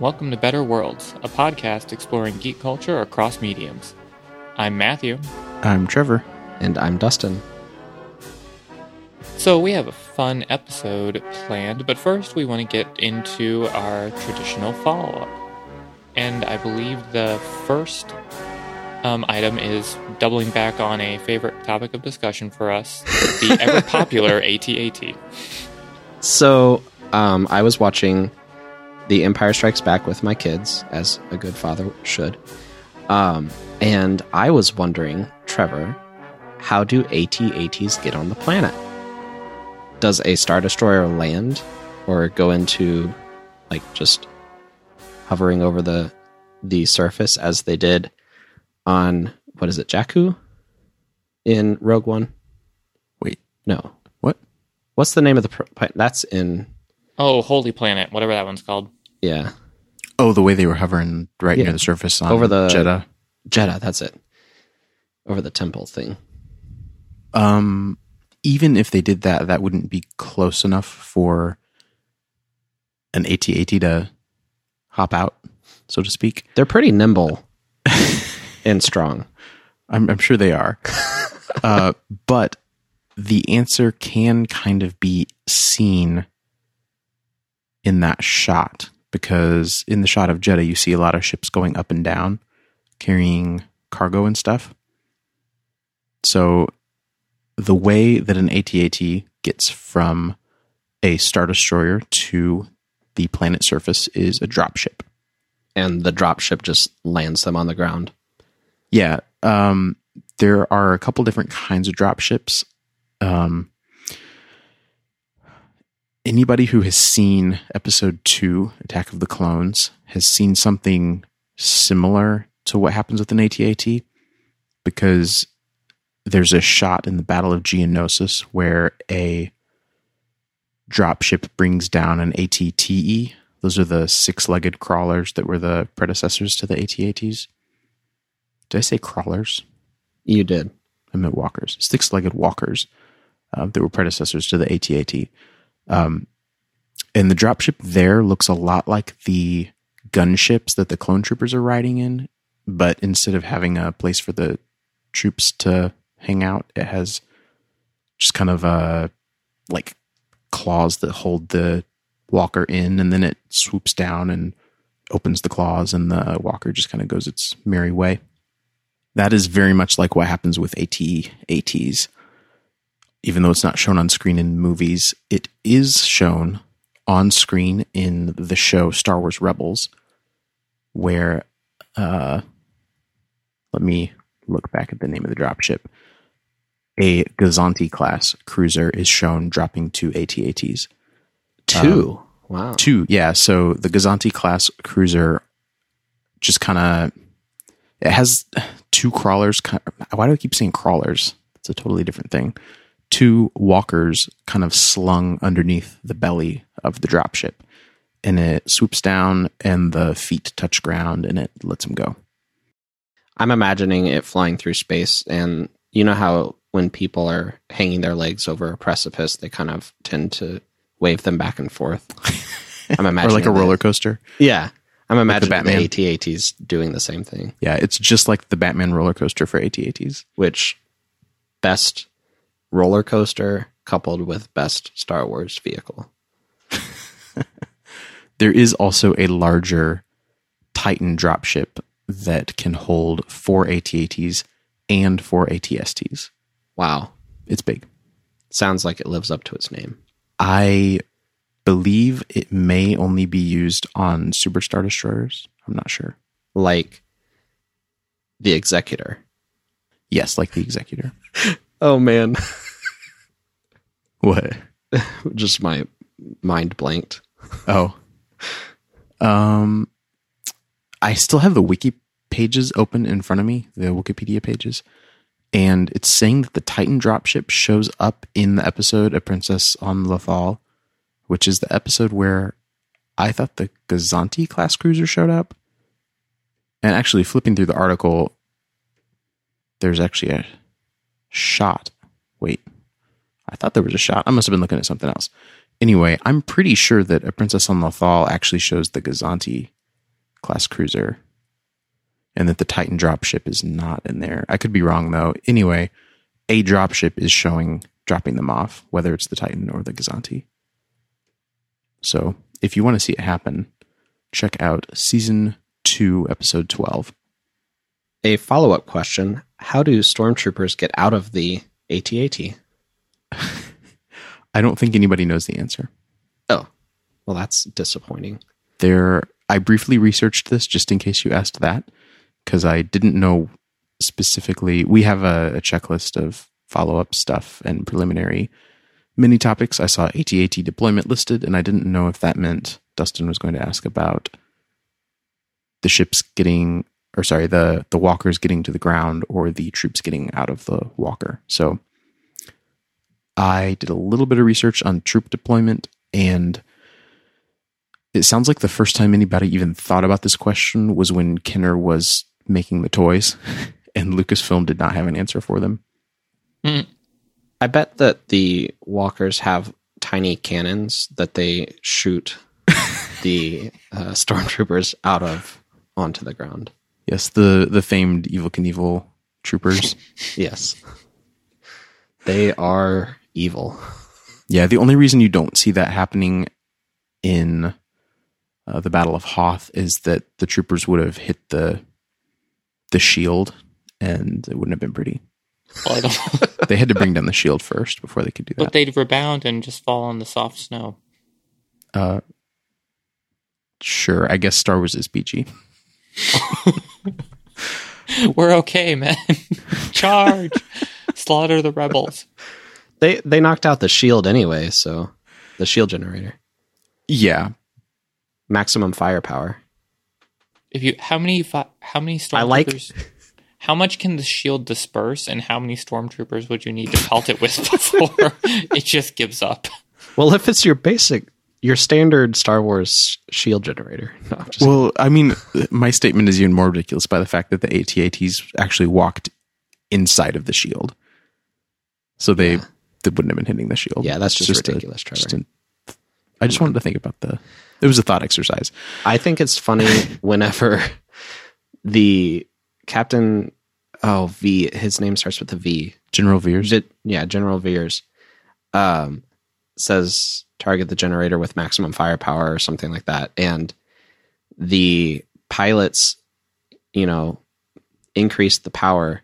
Welcome to Better Worlds, a podcast exploring geek culture across mediums. I'm Matthew. I'm Trevor. And I'm Dustin. So, we have a fun episode planned, but first we want to get into our traditional follow up. And I believe the first um, item is doubling back on a favorite topic of discussion for us the ever popular AT-AT. So, um, I was watching The Empire Strikes Back with my kids, as a good father should. Um, and I was wondering, Trevor, how do AT-ATs get on the planet? Does a Star Destroyer land or go into, like, just hovering over the the surface as they did on what is it, Jakku in Rogue One? Wait, No, what? what's the name of the pr- that's in Oh, Holy Planet, whatever that one's called. Yeah Oh, the way they were hovering right Yeah. near the surface on Over the- Jedha. Jedha. That's it. Over the temple thing. Um, even if they did that, that wouldn't be close enough for an AT-AT to hop out, so to speak. They're pretty nimble and strong. I'm, I'm sure they are. uh, but the answer can kind of be seen in that shot because in the shot of Jedha, you see a lot of ships going up and down carrying cargo and stuff. So the way that an AT-AT gets from a Star Destroyer to the planet surface is a dropship. And the dropship just lands them on the ground. Yeah, um, there are a couple different kinds of drop ships. Um, anybody who has seen episode two, Attack of the Clones, has seen something similar to what happens with an AT-AT because there's a shot in the Battle of Geonosis where a dropship brings down an ATTE. Those are the six-legged crawlers that were the predecessors to the AT-ATs. Did I say crawlers? You did. I meant walkers, six-legged walkers uh, that were predecessors to the AT-AT. Um, and the dropship there looks a lot like the gunships that the clone troopers are riding in, but instead of having a place for the troops to hang out, it has just kind of uh, like claws that hold the walker in, and then it swoops down and opens the claws, and the walker just kind of goes its merry way that is very much like what happens with AT ATs. Even though it's not shown on screen in movies, it is shown on screen in the show Star Wars Rebels, where uh, let me look back at the name of the dropship. A Gozanti class cruiser is shown dropping two AT-ATs. Two. wow. Two, yeah. So the Gozanti class cruiser just kind of it has two crawlers. Why do I keep saying crawlers? It's a totally different thing. Two walkers kind of slung underneath the belly of the dropship, and it swoops down, and the feet touch ground, and it lets them go. I'm imagining it flying through space, and you know how when people are hanging their legs over a precipice, they kind of tend to wave them back and forth. I'm Or imagining like a roller coaster. Yeah, I'm imagining Batman. the AT-ATs doing the same thing. Yeah, it's just like the Batman roller coaster for AT-ATs. Which best roller coaster coupled with best Star Wars vehicle. There is also a larger Titan dropship that can hold four AT-ATs and four ATSTs. Wow, It's big. sounds like it lives up to its name. I believe it may only be used on Super Star Destroyers. I'm not sure. Like the Executor. Yes, like the Executor. Oh man, What? just my mind blanked. Oh. Um I still have the wiki pages open in front of me, the Wikipedia pages. And it's saying that the Titan dropship shows up in the episode A Princess on Lothal, which is the episode where I thought the Gozanti class cruiser showed up. And actually flipping through the article, there's actually a shot. Wait, I thought there was a shot. I must have been looking at something else. Anyway, I'm pretty sure that A Princess on Lothal actually shows the Gozanti class cruiser, and that the Titan dropship is not in there. I could be wrong though. Anyway, a dropship is showing dropping them off, whether it's the Titan or the Gozanti. So if you want to see it happen, check out season two, episode twelve. A follow up question How do stormtroopers get out of the ATAT? I don't think anybody knows the answer. Oh, well, that's disappointing. There, I briefly researched this just in case you asked that, because I didn't know specifically. We have a, a checklist of follow up stuff and preliminary mini topics. I saw ATAT deployment listed, and I didn't know if that meant Dustin was going to ask about the ships getting, or sorry, the the walkers getting to the ground or the troops getting out of the walker. So I did a little bit of research on troop deployment, and it sounds like the first time anybody even thought about this question was when Kenner was making the toys, and Lucasfilm did not have an answer for them. I bet that the walkers have tiny cannons that they shoot the uh, stormtroopers out of onto the ground. Yes, the the famed Evel Knievel troopers. Yes. They are evil. yeah, the only reason you don't see that happening in uh, the Battle of Hoth is that the troopers would have hit the the shield, and it wouldn't have been pretty. Well, They had to bring down the shield first before they could do that. but they'd rebound and just fall on the soft snow. Uh, sure, I guess Star Wars is PG. We're okay, man. Charge! Slaughter the rebels. They they knocked out the shield anyway, so the shield generator. Yeah, Maximum firepower. If you, how many, fi- how many I like- stormtroopers? How much can the shield disperse, and how many stormtroopers would you need to pelt it with before it just gives up? Well, if it's your basic your standard Star Wars shield generator. No, Well, I mean, my statement is even more ridiculous by the fact that the ATATs actually walked inside of the shield, so they Yeah. they wouldn't have been hitting the shield. Yeah, that's just a- ridiculous, Trevor. just an- I just wanted to think about the. It was a thought exercise. I think it's funny whenever the captain oh V his name starts with a V. General Veers. Vi- yeah, General Veers um says target the generator with maximum firepower or something like that. And the pilots you know increase the power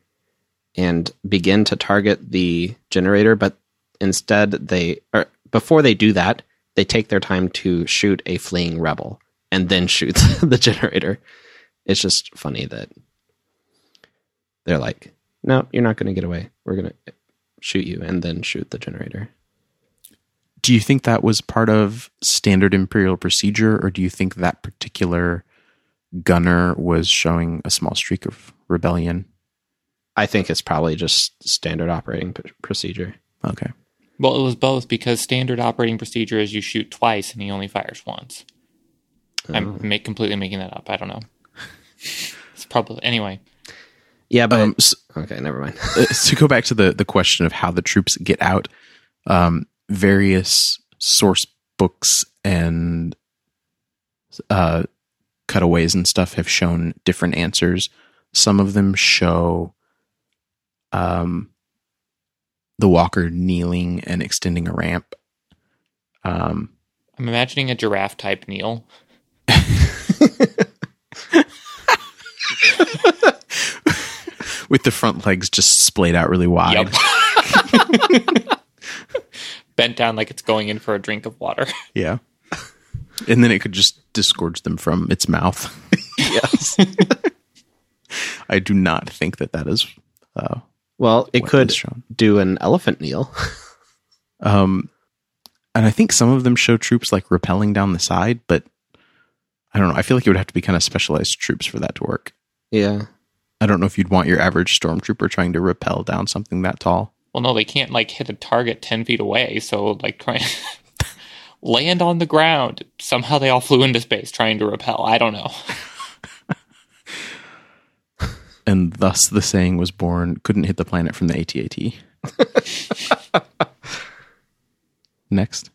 and begin to target the generator but instead they or before they do that they take their time to shoot a fleeing rebel and then shoot the generator. It's just funny that they're like no you're not going to get away. We're going to shoot you and then shoot the generator Do you think that was part of standard Imperial procedure, or do you think that particular gunner was showing a small streak of rebellion? i think it's probably just standard operating p- procedure Okay. Well, it was both because standard operating procedure is you shoot twice and he only fires once. I'm make, completely making that up. I don't know. it's probably anyway. yeah but Um, s- okay never mind uh, to go back to the the question of how the troops get out, um, various source books and uh, cutaways and stuff have shown different answers. Some of them show um, the walker kneeling and extending a ramp. Um, I'm imagining a giraffe type kneel. with the front legs just splayed out really wide. Yep. Bent down like it's going in for a drink of water. Yeah. And then it could just disgorge them from its mouth. yes I do not think that that is. Uh, well it could do an elephant kneel Um, and I think some of them show troops like rappelling down the side, but I don't know. I feel like it would have to be kind of specialized troops for that to work. yeah I don't know if you'd want your average stormtrooper trying to rappel down something that tall. Well, no, they can't like hit a target ten feet away. So like try land on the ground. Somehow they all flew into space trying to repel. I don't know. And thus the saying was born couldn't hit the planet from the ATAT. Next.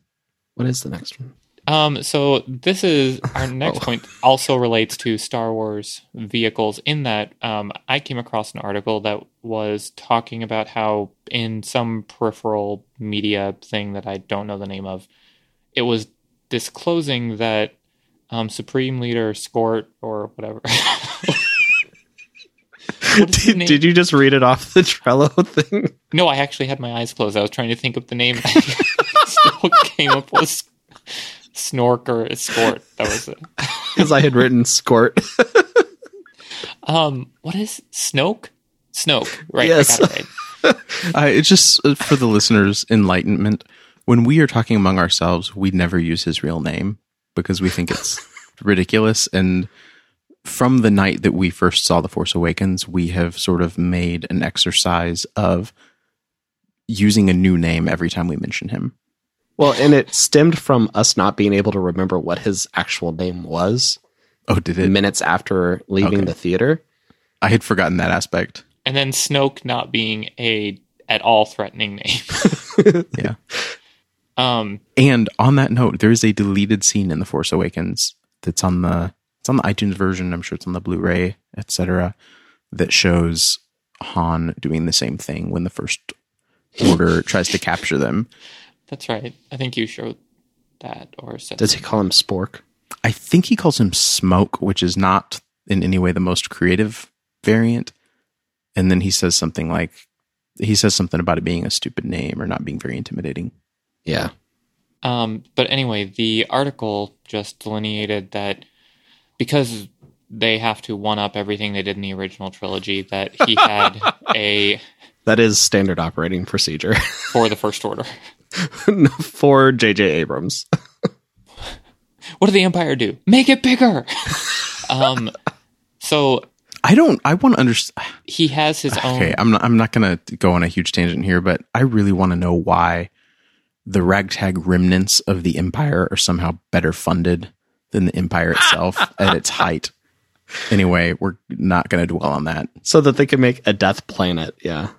what is the next one Um, so this is our next Oh. point. Also relates to Star Wars vehicles. In that, um, I came across an article that was talking about how in some peripheral media thing that I don't know the name of, it was disclosing that um, Supreme Leader Scort or whatever. What Did, did you just read it off the Trello thing? No, I actually had my eyes closed. I was trying to think of the name. Still came up with Snork or Escort. That was it. Because I had written Scort. Um, what is Snoke? Snoke, right? Yes. I got it right. Uh, it's just uh, for the listeners' enlightenment. When we are talking among ourselves, we never use his real name because we think it's ridiculous. And from the night that we first saw The Force Awakens, we have sort of made an exercise of using a new name every time we mention him. Well, and it stemmed from us not being able to remember what his actual name was Oh, did it? minutes after leaving Okay. the theater. I had forgotten that aspect. And then Snoke not being a at all threatening name. Yeah. Um, And on that note, there is a deleted scene in The Force Awakens that's on the it's on the iTunes version. I'm sure it's on the Blu-ray, etc. That shows Han doing the same thing when the First Order tries to capture them. That's right. I think you showed that or said Does he call him Spork? I think he calls him Smoke, which is not in any way the most creative variant. And then he says something like he says something about it being a stupid name or not being very intimidating. Yeah. Um, but anyway, the article just delineated that because they have to one up everything they did in the original trilogy, that he had a That is standard operating procedure for the First Order. for J.J. Abrams. What did the Empire do? Make it bigger. um, so I don't I want to understand he has his own. Okay, I'm not, I'm not going to go on a huge tangent here, but I really want to know why the ragtag remnants of the empire are somehow better funded than the empire itself at its height. Anyway, we're not going to dwell on that. So that they can make a death planet. Yeah.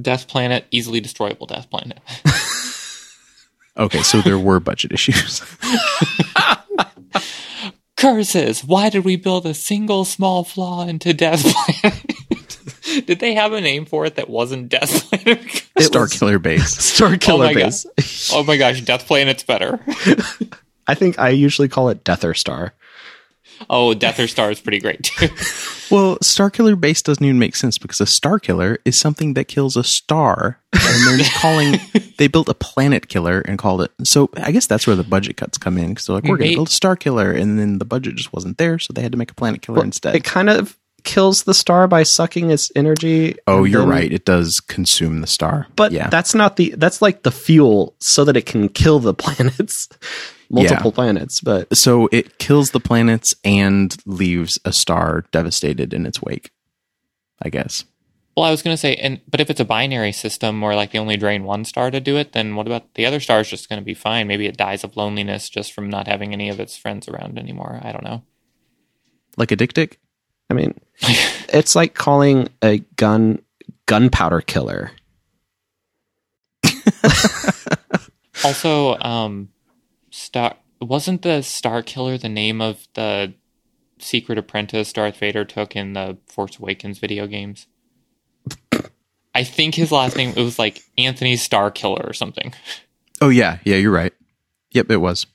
Death Planet, easily destroyable Death Planet. Okay, so there were budget issues. Curses! Why did we build a single small flaw into Death Planet? did they have a name for it that wasn't Death Planet? Star was- Killer Base. Star Killer oh my God. Base. oh my gosh, Death Planet's better. I think I usually call it Deather Star. Oh, Deather Star is pretty great too. Well, Star Killer Base doesn't even make sense because a Star Killer is something that kills a star, and they're calling. They built a planet killer and called it. So I guess that's where the budget cuts come in because they're like, we're going to build a Star Killer, and then the budget just wasn't there, so they had to make a planet killer instead. It kind of kills the star by sucking its energy. Oh, you're then- right. It does consume the star. But yeah, that's not the that's like the fuel so that it can kill the planets. Multiple planets, but so it kills the planets and leaves a star devastated in its wake. I guess. Well, I was gonna say, and but if it's a binary system where like they only drain one star to do it, then what about the other star is just gonna be fine? Maybe it dies of loneliness just from not having any of its friends around anymore. I don't know. Like a dick dick. I mean, it's like calling a gun gunpowder killer. Also, um, Star wasn't the Star Killer the name of the secret apprentice Darth Vader took in the Force Awakens video games? I think his last name it was like Anthony Star Killer or something. Oh yeah, yeah, you're right. Yep, it was.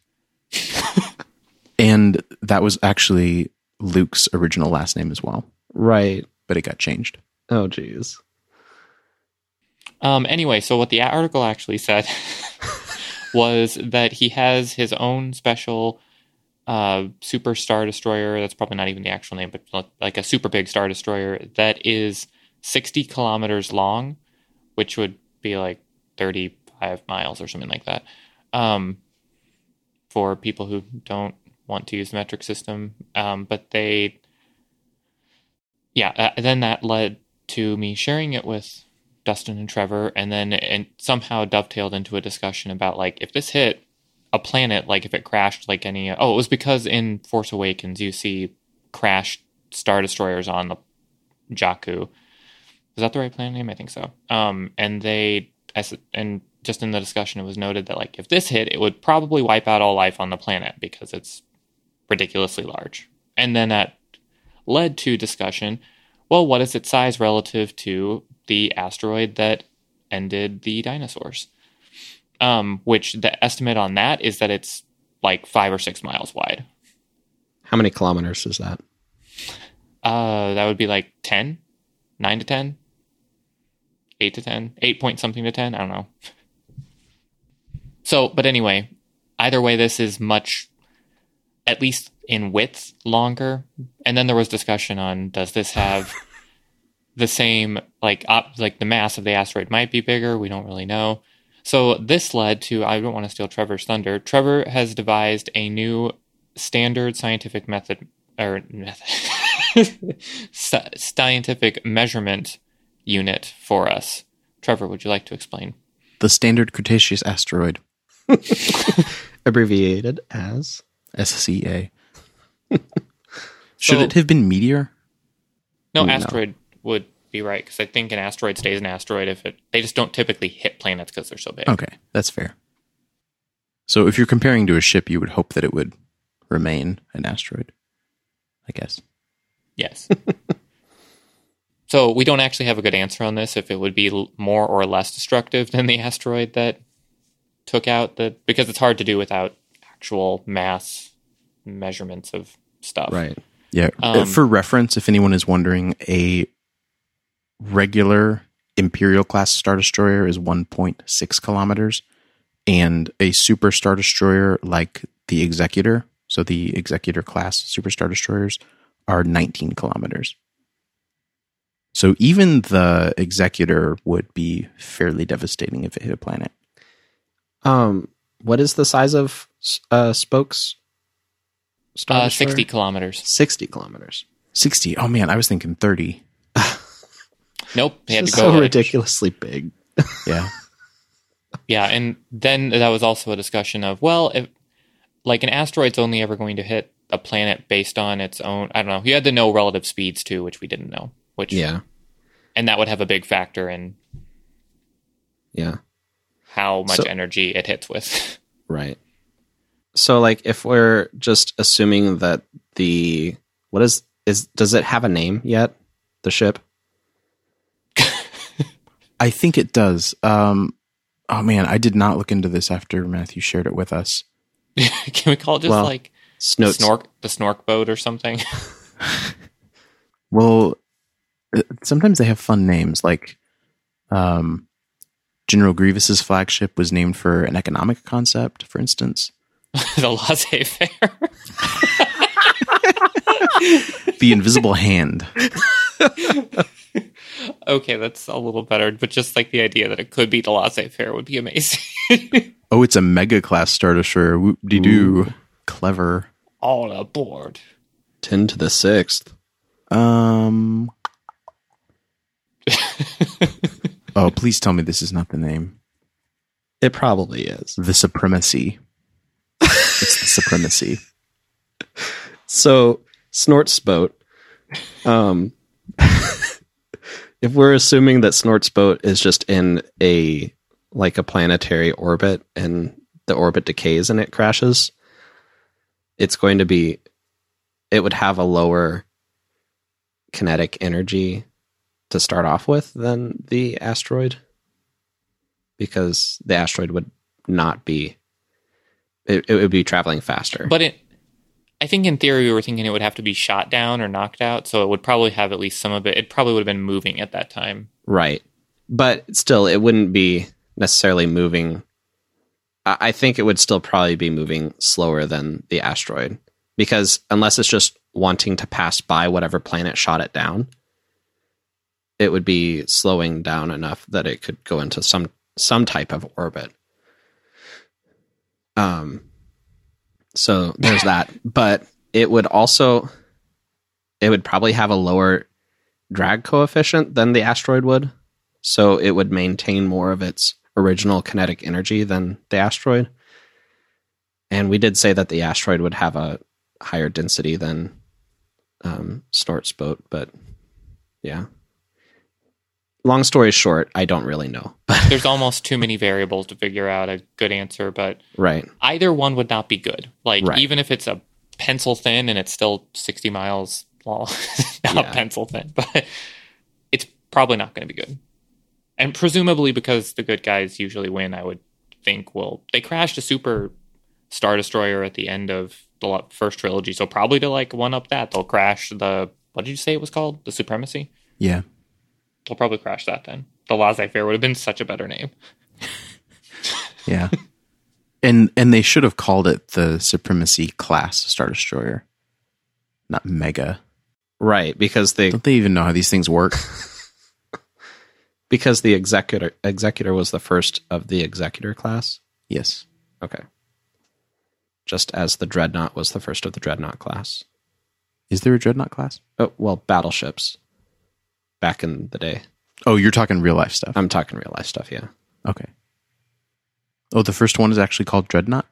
and that was actually Luke's original last name as well, Right. but it got changed. Oh jeez. Um, anyway, so what the article actually said was that he has his own special uh, super star destroyer. That's probably not even the actual name, but like- like a super big star destroyer that is 60 kilometers long, which would be like 35 miles or something like that. Um, for people who don't want to use the metric system, um, but they, yeah, uh, then that led to me sharing it with Dustin and Trevor, and then and somehow dovetailed into a discussion about like if this hit a planet, like if it crashed, like any. Oh, it was because in Force Awakens you see crashed star destroyers on the Jakku. Is that the right planet name? I think so. Um, and they, and just in the discussion, it was noted that like if this hit, it would probably wipe out all life on the planet because it's ridiculously large. And then that led to discussion. Well, what is its size relative to the asteroid that ended the dinosaurs? Um, which the estimate on that is that it's like five or six miles wide. How many kilometers is that? Uh, that would be like 10, 9 to 10, 8 to 10, 8 point something to 10. I don't know. So, but anyway, either way, this is much, at least in width, longer. And then there was discussion on does this have the same, like, op, like the mass of the asteroid might be bigger. We don't really know. So this led to, I don't want to steal Trevor's thunder. Trevor has devised a new standard scientific method, or method, scientific measurement unit for us. Trevor, would you like to explain? The standard Cretaceous asteroid, Abbreviated as SCA. Should So- it have been meteor? No, No. asteroid would be right because I think an asteroid stays an asteroid if it. They just don't typically hit planets because they're so big. Okay, that's fair. So if you're comparing to a ship, you would hope that it would remain an asteroid. I guess. Yes. so we don't actually have a good answer on this if it would be more or less destructive than the asteroid that took out the because it's hard to do without actual mass measurements of stuff. right. Yeah. Um, For reference, if anyone is wondering, a regular Imperial class Star Destroyer is 1.6 kilometers, and a Super Star Destroyer like the Executor, so the Executor class Super Star Destroyers, are 19 kilometers. So even the Executor would be fairly devastating if it hit a planet. Um, what is the size of uh, spokes? Star Uh, 60 kilometers. 60 kilometers. 60. Oh man, I was thinking 30. Nope. They had to It's go so like- ridiculously big. Yeah. Yeah, and then that was also a discussion of well, if like an asteroid's only ever going to hit a planet based on its own. I don't know. You had to know relative speeds too, which we didn't know. Which Yeah. and that would have a big factor in Yeah. how much So- energy it hits with. Right. So like if we're just assuming that the what is is does it have a name yet? The ship? I think it does. Um, oh man, I did not look into this after Matthew shared it with us. Can we call it just Well, like Snow snork the snork boat or something? Well, sometimes they have fun names. Like, um, General Grievous's flagship was named for an economic concept, for instance. the laissez faire. The Invisible Hand. okay, that's a little better, but just like the idea that it could be the laissez faire would be amazing. Oh, it's a mega class Star Destroyer. Whoop de doo. Clever. All aboard. 10 to the 6th. Um. oh, please tell me this is not the name. It probably is. The Supremacy. it's the Supremacy. So Snort's boat. Um, if we're assuming that Snort's boat is just in a like a planetary orbit and the orbit decays and it crashes, it's going to be it would have a lower kinetic energy to start off with than the asteroid because the asteroid would not be it, it would be traveling faster. But it, I think in theory we were thinking it would have to be shot down or knocked out, so it would probably have at least some of it. It probably would have been moving at that time. Right. But still, it wouldn't be necessarily moving. I I think it would still probably be moving slower than the asteroid because unless it's just wanting to pass by whatever planet shot it down, it would be slowing down enough that it could go into some some type of orbit. Um. So there's that, but it would also it would probably have a lower drag coefficient than the asteroid would. So it would maintain more of its original kinetic energy than the asteroid. And we did say that the asteroid would have a higher density than um, Snort's boat, but yeah. Long story short, I don't really know. There's almost too many variables to figure out a good answer, but right. either one would not be good. Like Right. even if it's a pencil thin and it's still 60 miles long, not Yeah. pencil thin, but it's probably not going to be good. And presumably because the good guys usually win, I would think well, they crashed a super star destroyer at the end of the first trilogy, so probably to like one up that they'll crash the what did you say it was called? The supremacy. Yeah. They'll probably crash that then. The laissez faire would have been such a better name. Yeah. and and they should have called it the Supremacy class Star Destroyer, not Mega. Right, because they Don't they even know how these things work? because the executor executor was the first of the executor class. yes. Okay. Just as the dreadnought was the first of the dreadnought class. Is there a dreadnought class? Oh, well, battleships. Back in the day, Oh, you're talking real life stuff. I'm talking real life stuff. Yeah. okay. Oh, the first one is actually called Dreadnought.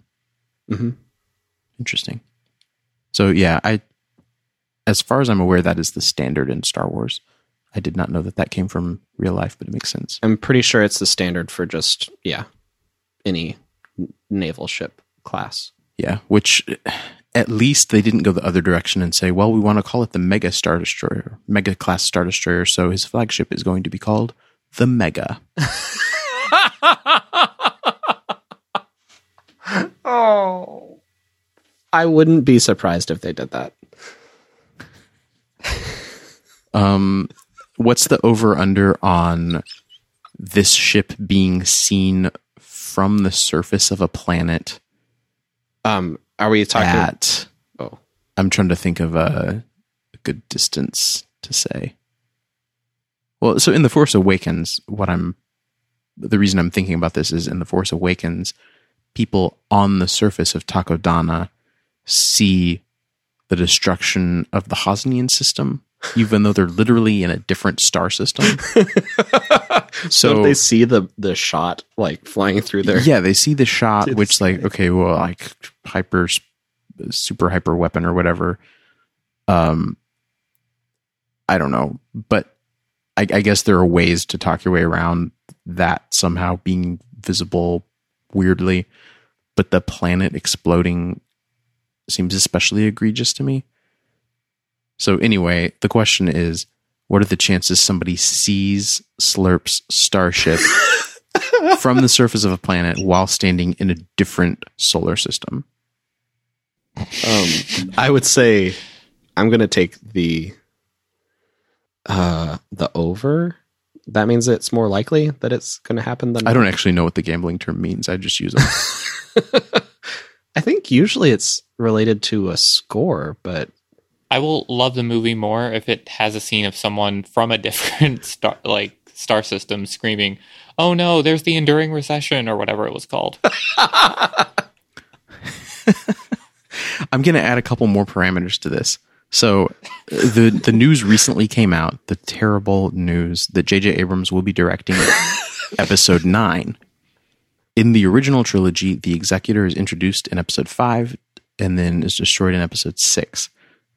hmm Interesting. So yeah, I, as far as I'm aware, that is the standard in Star Wars. I did not know that that came from real life, but it makes sense. I'm pretty sure it's the standard for just yeah, any naval ship class. Yeah, which at least they didn't go the other direction and say, well, we want to call it the Mega Star Destroyer, Mega Class Star Destroyer, so his flagship is going to be called the Mega. Oh. I wouldn't be surprised if they did that. Um, what's the over under on this ship being seen from the surface of a planet Um, are we talking? at? oh, I'm trying to think of a, a good distance to say. Well, so in the Force Awakens, what I'm the reason I'm thinking about this is in the Force Awakens, people on the surface of Takodana see the destruction of the Hosnian system, even though they're literally in a different star system. so so they see the the shot like flying through there. yeah, they see the shot, It's which like okay, well, like hyper, super hyper weapon or whatever. Um, I don't know, but I, I guess there are ways to talk your way around that somehow being visible weirdly, but the planet exploding seems especially egregious to me. So anyway, the question is, what are the chances somebody sees Slurp's starship from the surface of a planet while standing in a different solar system? Um, I would say I'm going to take the uh the over. That means it's more likely that it's going to happen than I don't actually know what the gambling term means. I just use it. I think usually it's related to a score, but I will love the movie more if it has a scene of someone from a different star, like star system, screaming, "Oh no, there's the enduring recession" or whatever it was called. I'm going to add a couple more parameters to this. So, uh, the the news recently came out, the terrible news that J.J. Abrams will be directing episode 9. In the original trilogy, the executor is introduced in episode 5 and then is destroyed in episode 6.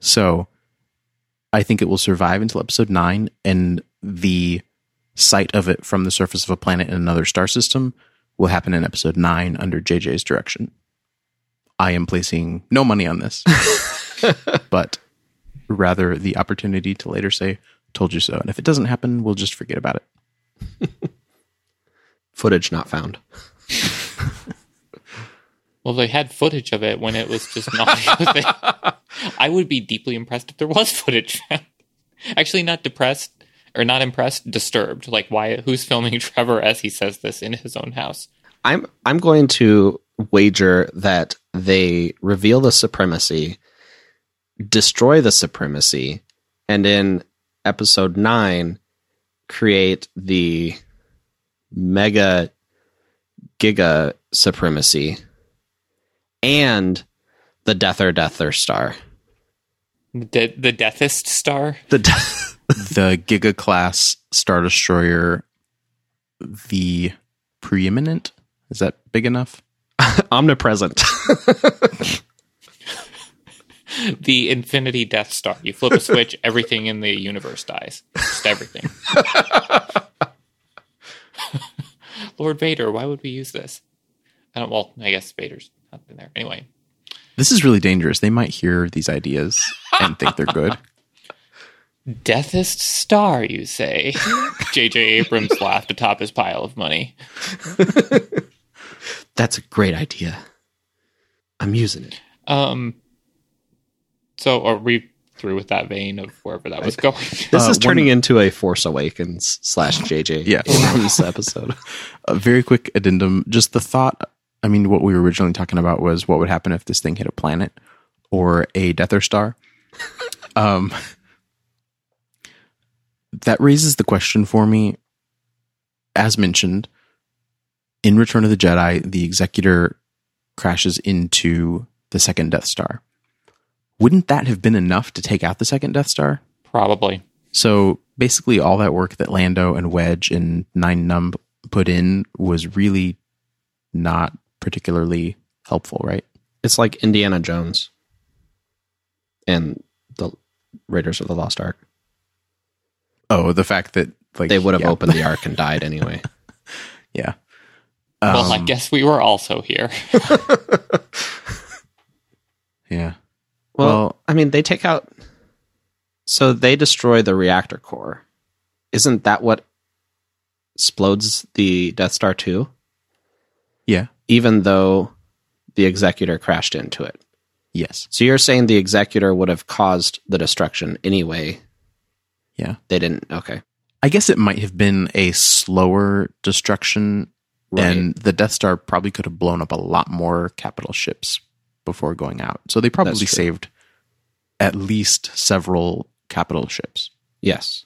So, I think it will survive until episode 9 and the sight of it from the surface of a planet in another star system will happen in episode 9 under JJ's direction. I am placing no money on this, but rather the opportunity to later say, told you so. And if it doesn't happen, we'll just forget about it. footage not found. Well, they had footage of it when it was just not audio thing. I would be deeply impressed if there was footage. Actually, not depressed or not impressed, disturbed. Like, why? Who's filming Trevor as he says this in his own house? I'm I'm going to wager that they reveal the supremacy, destroy the supremacy, and in episode nine create the mega giga supremacy and the death Deather Deather Star. The the Deathist Star. The de- the Giga class Star Destroyer, the preeminent. Is that big enough? omnipresent. The Infinity Death Star. You flip a switch, everything in the universe dies. Just everything. Lord Vader, why would we use this? I don't. Well, I guess Vader's not in there anyway. This is really dangerous. They might hear these ideas and think they're good. Deathest Star, you say? J.J. Abrams laughed atop his pile of money. That's a great idea. I'm using it. Um. So, are we through with that vein of wherever that was going? This Uh, is turning one- into a Force Awakens slash JJ Yeah. Abrams episode. A very quick addendum. Just the thought. I mean, what we were originally talking about was what would happen if this thing hit a planet or a Death or Star. um, that raises the question for me. As mentioned, in Return of the Jedi, the Executor crashes into the second Death Star. Wouldn't that have been enough to take out the second Death Star? Probably. So basically, all that work that Lando and Wedge and Nien Nunb put in was really not particularly helpful, right? It's like Indiana Jones and the Raiders of the Lost Ark. Oh, the fact that like They would have yeah, opened the Ark and died anyway. Yeah. well, I Um, guess we were also here. Yeah. Well, Well- I mean, they take out. So they destroy the reactor core. Isn't that what explodes the Death Star 2? Yeah. Even though the Executor crashed into it. Yes. So you're saying the Executor would have caused the destruction anyway? Yeah. They didn't. Okay. I guess it might have been a slower destruction, Right. and the Death Star probably could have blown up a lot more capital ships before going out. So they probably saved at least several capital ships. yes.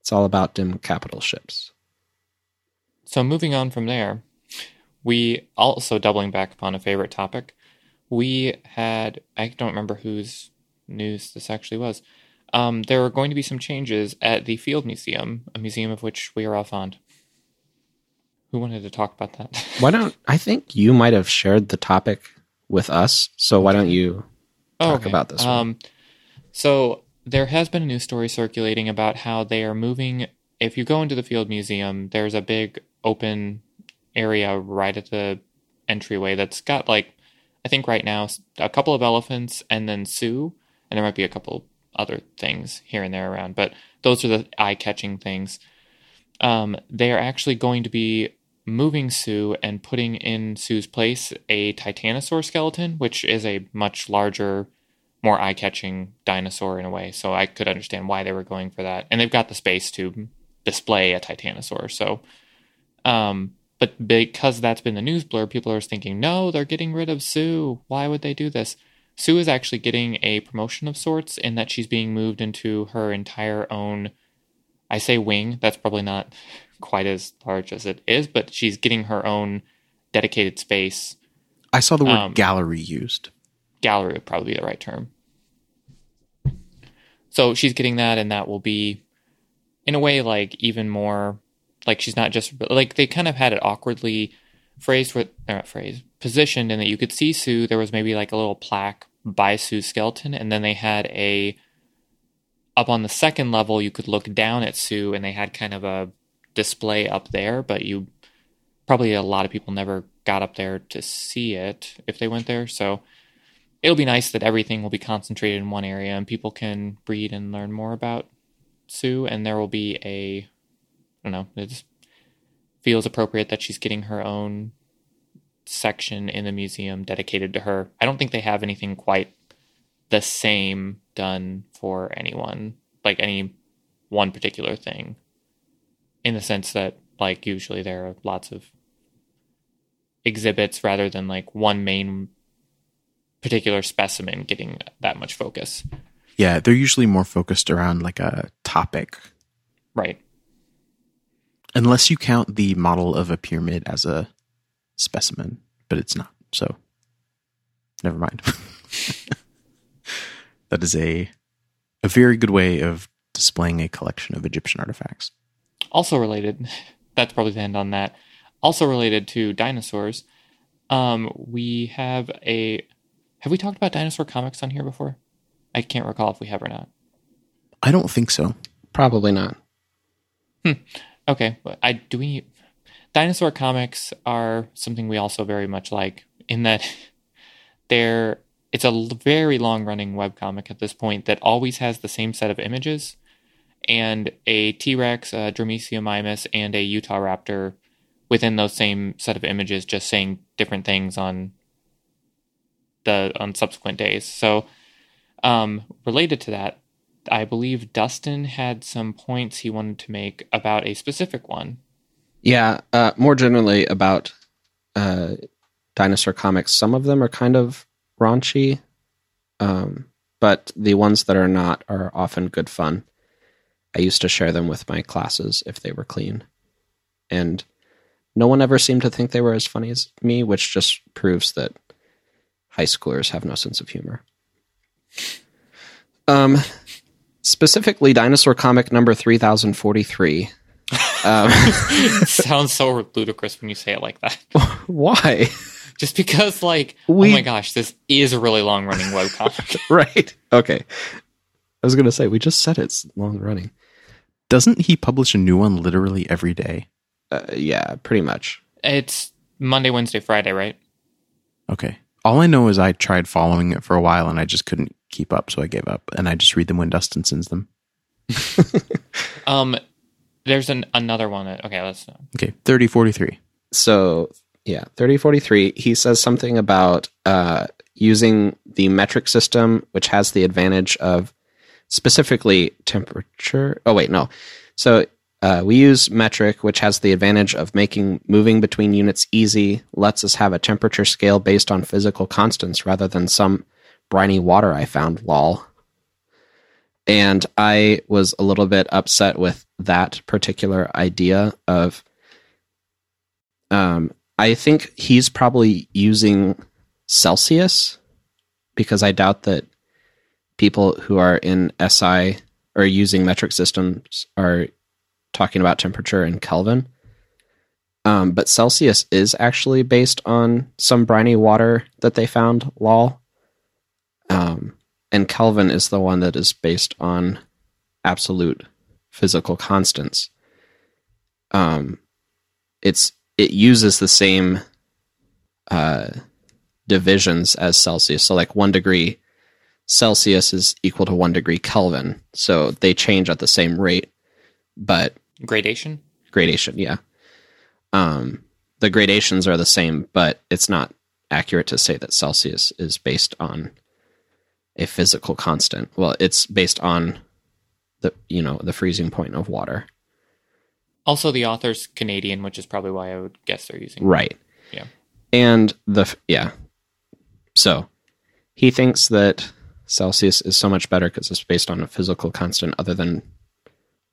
It's all about dim capital ships. So moving on from there, we also doubling back upon a favorite topic. We had I don't remember whose news this actually was. Um, there are going to be some changes at the Field Museum, a museum of which we are all fond. Who wanted to talk about that? Why don't I think you might have shared the topic with us? So why don't you talk about this one? Um, so there has been a news story circulating about how they are moving. If you go into the Field Museum, there's a big open area right at the entryway that's got like I think right now a couple of elephants and then Sue, and there might be a couple other things here and there around, but those are the eye-catching things. Um, they are actually going to be moving Sue and putting in Sue's place a Titanosaur skeleton, which is a much larger, more eye-catching dinosaur in a way. So I could understand why they were going for that, and they've got the space to display a Titanosaur. So, um, but because that's been the news blur, people are thinking, no, they're getting rid of Sue. Why would they do this? Sue is actually getting a promotion of sorts in that she's being moved into her entire own. I say wing. That's probably not quite as large as it is, but she's getting her own dedicated space. I saw the word Um, gallery used. Gallery would probably be the right term. So she's getting that, and that will be, in a way, like even more. Like she's not just like they kind of had it awkwardly phrased with not phrased positioned in that you could see Sue. There was maybe like a little plaque by Sue's skeleton, and then they had a up on the second level. You could look down at Sue, and they had kind of a display up there, but you probably a lot of people never got up there to see it if they went there. So it'll be nice that everything will be concentrated in one area and people can read and learn more about Sue. And there will be a, don't know, it just feels appropriate that she's getting her own section in the museum dedicated to her. I don't think they have anything quite the same done for anyone, like any one particular thing, in the sense that, like, usually there are lots of exhibits rather than like one main particular specimen getting that much focus. Yeah, they're usually more focused around like a topic, Right. Unless you count the model of a pyramid as a specimen, but it's not. So, never mind. that is a a very good way of displaying a collection of Egyptian artifacts. Also related, that's probably the end on that. Also related to dinosaurs, um, we have a. Have we talked about dinosaur comics on here before? I can't recall if we have or not. I don't think so. Probably not. Okay, but I do we. dinosaur comics are something we also very much like in that they're it's a very long running webcomic at this point that always has the same set of images and a T-Rex, a Dromaeosaurus, and a Utah raptor within those same set of images just saying different things on the on subsequent days. So um related to that, I believe Dustin had some points he wanted to make about a specific one. Yeah, uh, more generally about uh, dinosaur comics. Some of them are kind of raunchy, um, but the ones that are not are often good fun. I used to share them with my classes if they were clean, and no one ever seemed to think they were as funny as me, which just proves that high schoolers have no sense of humor. Um, specifically, dinosaur comic number three thousand forty three. Um, Sounds so ludicrous when you say it like that. why? Just because, like, We- oh my gosh, this is a really long running web comic right. Okay. I was gonna say we just said it's long running. Doesn't he publish a new one literally every day? Uh, yeah, pretty much. it's Monday, Wednesday, Friday, right? Okay. All I know is I tried following it for a while and I just couldn't keep up, so I gave up. And I just read them when Dustin sends them. Um, there's an another one. That, okay, let's. Okay, thirty forty three. So yeah, thirty forty three. He says something about uh, using the metric system, which has the advantage of specifically temperature. Oh wait, no. So uh, we use metric, which has the advantage of making moving between units easy. Lets us have a temperature scale based on physical constants rather than some briny water I found. Lol. And I was a little bit upset with that particular idea of um, I think he's probably using Celsius because I doubt that people who are in SI or using metric systems are talking about temperature in Kelvin. Um, but Celsius is actually based on some briny water that they found, lol. Um, and Kelvin is the one that is based on absolute physical constants. Um, it's it uses the same uh, divisions as Celsius. So, like one degree Celsius is equal to one degree Kelvin. So they change at the same rate, but Gradation. gradation, yeah. Um, the gradations are the same, but it's not accurate to say that Celsius is based on a physical constant. Well, it's based on the you know the freezing point of water. Also, the author's Canadian, which is probably why I would guess they're using. Right. Yeah. And the yeah. So he thinks that Celsius is so much better because it's based on a physical constant other than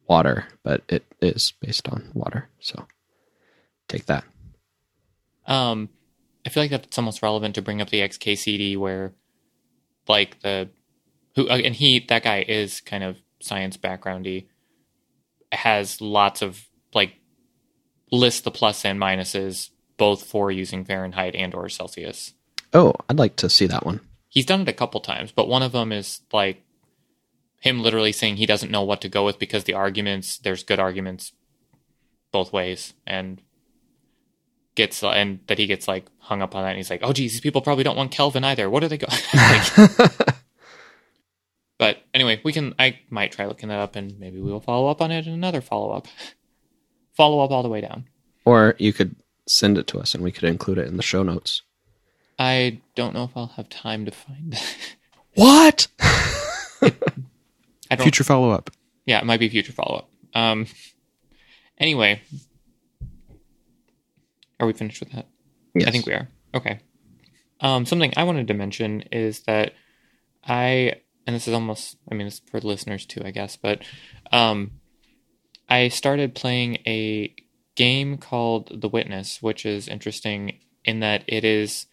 water, but it is based on water. So take that. Um, I feel like that's almost relevant to bring up the XKCD where, like the, who uh, and he that guy is kind of science backgroundy, has lots of like, lists the plus and minuses both for using Fahrenheit and or Celsius. Oh, I'd like to see that one. He's done it a couple times, but one of them is like him literally saying he doesn't know what to go with because the arguments there's good arguments both ways and gets and that he gets like hung up on that and he's like oh geez these people probably don't want kelvin either what are they going like, but anyway we can i might try looking that up and maybe we will follow up on it in another follow-up follow up all the way down or you could send it to us and we could include it in the show notes. i don't know if i'll have time to find that What? Future follow up. Yeah, it might be future follow up. Um, anyway, are we finished with that? I think we are. Okay. Um, something I wanted to mention is that I, and this is almost, I mean, it's for the listeners too, I guess, but um, I started playing a game called The Witness, which is interesting in that it is,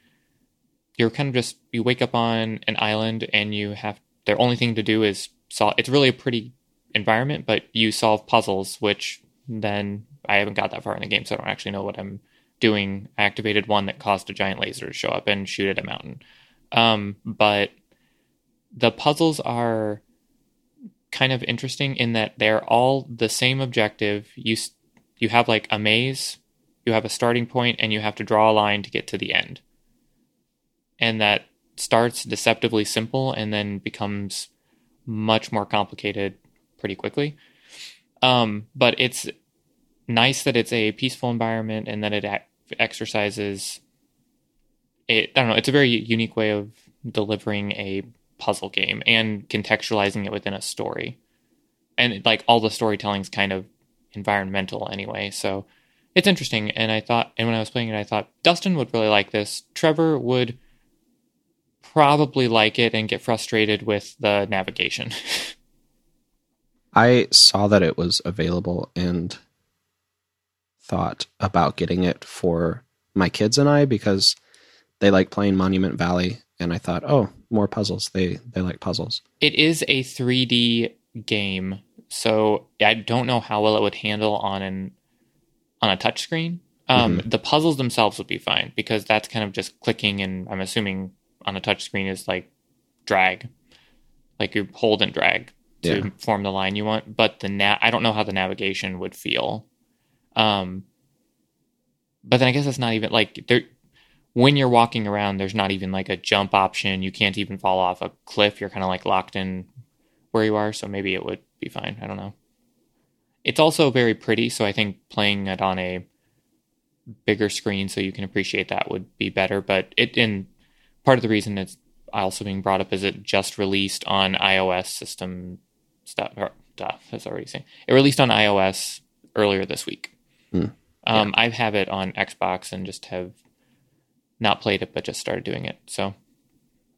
you're kind of just, you wake up on an island and you have, the only thing to do is solve, it's really a pretty environment, but you solve puzzles, which then I haven't got that far in the game, so I don't actually know what I'm doing. Activated one that caused a giant laser to show up and shoot at a mountain. Um, but the puzzles are kind of interesting in that they're all the same objective. You you have like a maze you have a starting point and you have to draw a line to get to the end. And that starts deceptively simple and then becomes much more complicated pretty quickly. Um, but it's nice that it's a peaceful environment and that it exercises it. I don't know. It's a very unique way of delivering a puzzle game and contextualizing it within a story. And like all the storytelling's kind of environmental anyway, so it's interesting. And I thought, and when I was playing it, I thought Dustin would really like this. Trevor would probably like it and get frustrated with the navigation. I saw that it was available and thought about getting it for my kids and I because they like playing Monument Valley and I thought, "Oh, more puzzles. They they like puzzles." it is a 3D game, so I don't know how well it would handle on an on a touchscreen. Um, The puzzles themselves would be fine because that's kind of just clicking, and I'm assuming on a touchscreen is like drag, like you hold and drag to Yeah. form the line you want. But the na- I don't know how the navigation would feel. Um, but then I guess that's not even like there. When you're walking around, there's not even like a jump option. You can't even fall off a cliff. You're kind of like locked in where you are. So maybe it would be fine. I don't know. It's also very pretty, so I think playing it on a bigger screen so you can appreciate that would be better. But it in part of the reason it's also being brought up is it just released on iOS system stuff. Or, duh, that's already saying it released on iOS earlier this week. Hmm. Um, I have it on Xbox and just have not played it, but just started doing it. So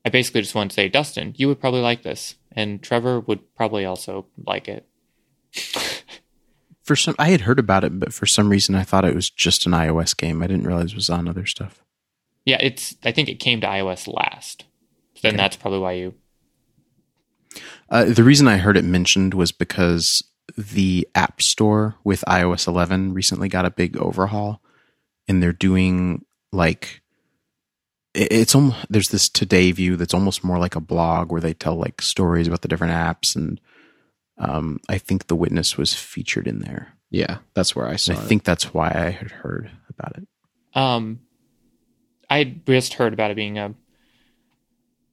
I basically just want to say, Dustin, you would probably like this, and Trevor would probably also like it. For some, I had heard about it, but for some reason, I thought it was just an iOS game. I didn't realize it was on other stuff. Yeah, it's. I think it came to iOS last. Then Okay. that's probably why you. Uh, the reason I heard it mentioned was because the App Store with iOS 11 recently got a big overhaul, and they're doing like it's almost there's this Today view that's almost more like a blog where they tell like stories about the different apps, and um, I think The Witness was featured in there. Yeah, that's where I saw And I it. think that's why I had heard about it. Um, I just heard about it being a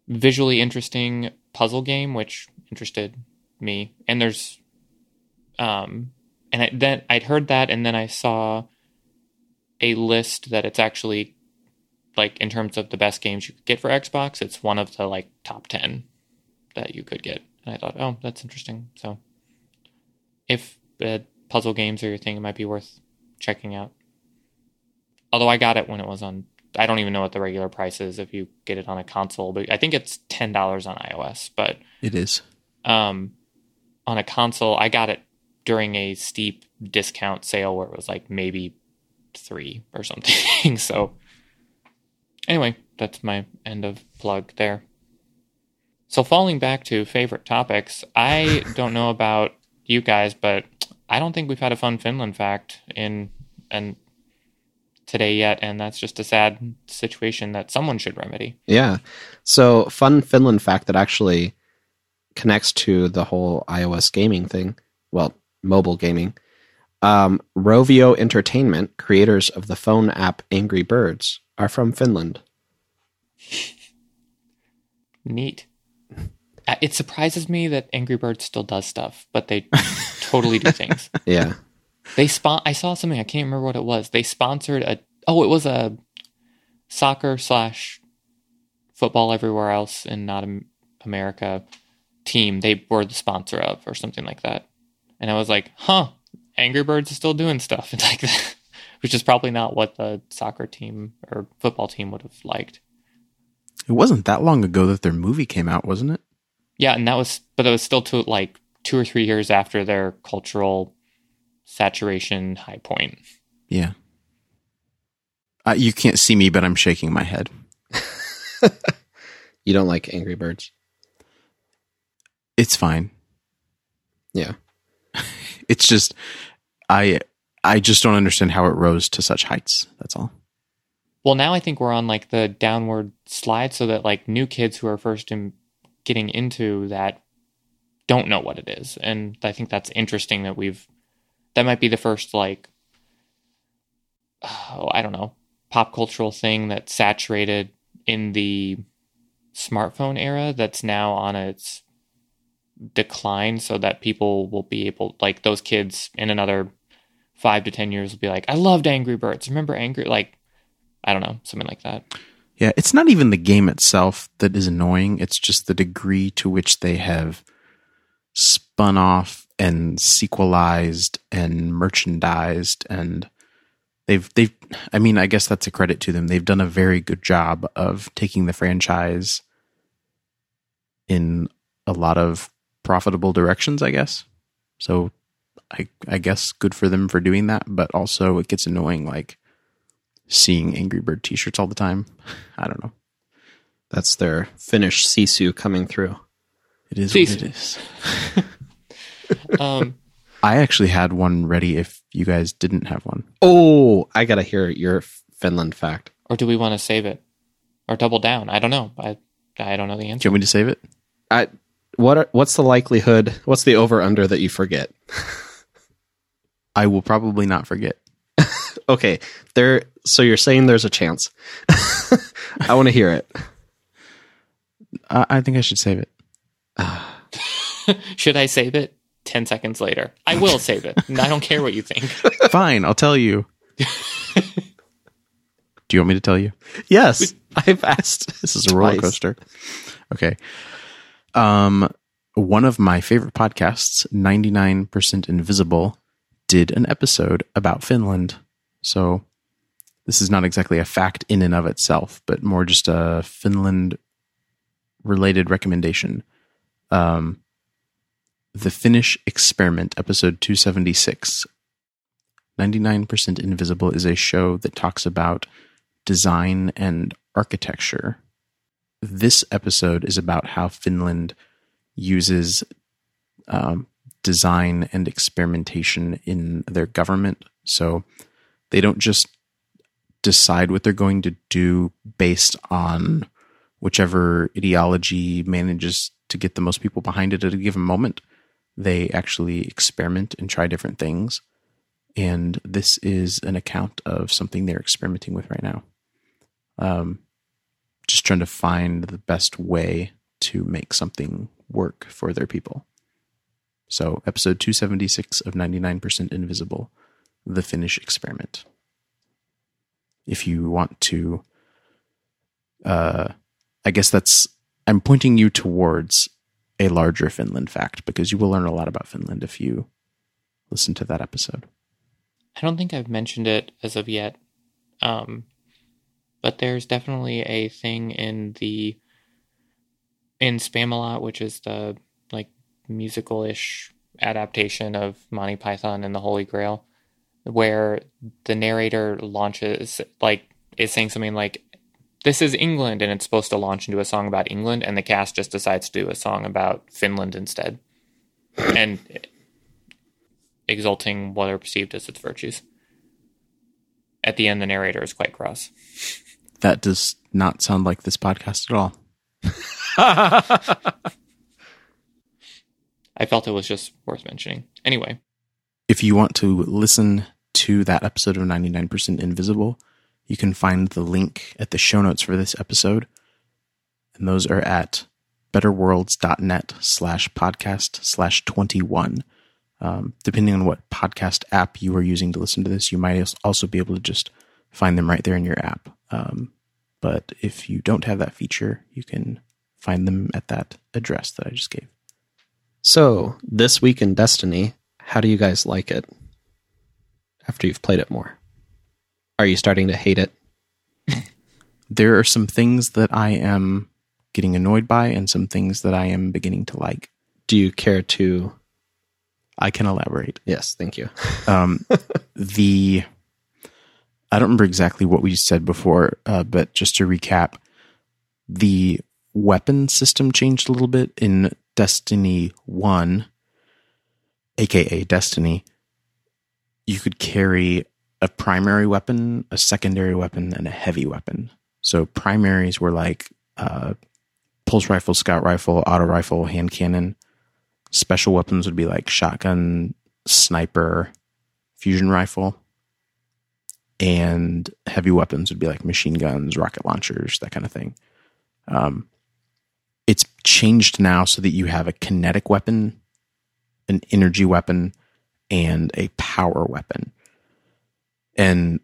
visually interesting puzzle game, which interested me. And there's, um, and I, then I'd heard that, and then I saw a list that it's actually like in terms of the best games you could get for Xbox, it's one of the like top ten that you could get. And I thought, oh, that's interesting. So, if uh, puzzle games are your thing, it might be worth checking out. Although I got it when it was on, I don't even know what the regular price is if you get it on a console, but I think it's ten dollars on iOS. But It is. um, on a console, I got it during a steep discount sale where it was like maybe three or something. so, anyway, that's my end of plug there. So, falling back to favorite topics, I don't know about you guys, but I don't think we've had a fun Finland fact in and today yet, and that's just a sad situation that someone should remedy. Yeah. So, fun Finland fact that actually connects to the whole iOS gaming thing. Well, mobile gaming. Um, Rovio Entertainment, creators of the phone app Angry Birds, are from Finland. Neat. Uh, It surprises me that Angry Birds still does stuff, but they totally do things. Yeah. They spon- I saw something. I can't remember what it was. They sponsored a. Oh, it was a soccer slash football everywhere else in not Am- America team. They were the sponsor of, or something like that. And I was like, huh. Angry Birds is still doing stuff like that, which is probably not what the soccer team or football team would have liked. It wasn't that long ago that their movie came out, wasn't it? Yeah, and that was, but it was still to like two or three years after their cultural saturation high point. Yeah. Uh, you can't see me, but I'm shaking my head. You don't like Angry Birds? It's fine. Yeah. It's just I I just don't understand how it rose to such heights. That's all. Well, now I think we're on like the downward slide, so that like new kids who are first in getting into that don't know what it is, and I think that's interesting that we've that might be the first like oh, I don't know, pop cultural thing that saturated in the smartphone era that's now on its decline so that people will be able like those kids in another 5 to 10 years will be like I loved Angry Birds. Remember Angry like I don't know, something like that. Yeah, it's not even the game itself that is annoying. It's just the degree to which they have spun off and sequelized and merchandised and they've they've I mean, I guess that's a credit to them. They've done a very good job of taking the franchise in a lot of profitable directions, I guess. So I I guess good for them for doing that, but also it gets annoying like seeing Angry Bird t-shirts all the time. I don't know. That's their Finnish sisu coming through. It is Sisu. what it is. Um I actually had one ready if you guys didn't have one. Oh, I gotta hear your Finland fact. or do we want to save it or double down? I don't know. I I don't know the answer. Do answer. you want me to save it? I what are, what's the likelihood? What's the over under that you forget? I will probably not forget. Okay, there. So you're saying there's a chance. I want to hear it. I, I think I should save it. Should I save it? 10 seconds later. I will save it. I don't care what you think. Fine, I'll tell you. Do you want me to tell you? Yes, I've asked. This is a roller coaster. Okay. Um, one of my favorite podcasts, 99% Invisible, did an episode about Finland. So this is not exactly a fact in and of itself, but more just a Finland related recommendation. Um, the Finnish Experiment, episode 276. 99% Invisible is a show that talks about design and architecture. This episode is about how Finland uses um, design and experimentation in their government. So they don't just decide what they're going to do based on whichever ideology manages to get the most people behind it at a given moment. They actually experiment and try different things. And this is an account of something they're experimenting with right now um, just trying to find the best way to make something work for their people. So, episode 276 of 99% Invisible, The Finnish Experiment. If you want to, uh, I guess that's, I'm pointing you towards a larger Finland fact because you will learn a lot about Finland if you listen to that episode. I don't think I've mentioned it as of yet. Um, but there's definitely a thing in the in Spamalot, which is the like musical-ish adaptation of Monty Python and the Holy Grail, where the narrator launches like is saying something like this is England and it's supposed to launch into a song about England and the cast just decides to do a song about Finland instead. and exalting what are perceived as its virtues. At the end, the narrator is quite cross. That does not sound like this podcast at all. I felt it was just worth mentioning. Anyway, if you want to listen to that episode of 99% Invisible, you can find the link at the show notes for this episode. And those are at betterworlds.net slash podcast slash 21. Um, depending on what podcast app you are using to listen to this, you might also be able to just find them right there in your app. Um, but if you don't have that feature, you can find them at that address that I just gave. So this week in Destiny, how do you guys like it? After you've played it more, are you starting to hate it? there are some things that I am getting annoyed by and some things that I am beginning to like. Do you care to? I can elaborate. Yes, thank you. Um, the I don't remember exactly what we said before, uh, but just to recap, the weapon system changed a little bit in Destiny 1, aka Destiny. You could carry a primary weapon, a secondary weapon, and a heavy weapon. So primaries were like uh, pulse rifle, scout rifle, auto rifle, hand cannon. Special weapons would be like shotgun, sniper, fusion rifle. And heavy weapons would be like machine guns, rocket launchers, that kind of thing. Um, it's changed now so that you have a kinetic weapon, an energy weapon, and a power weapon. And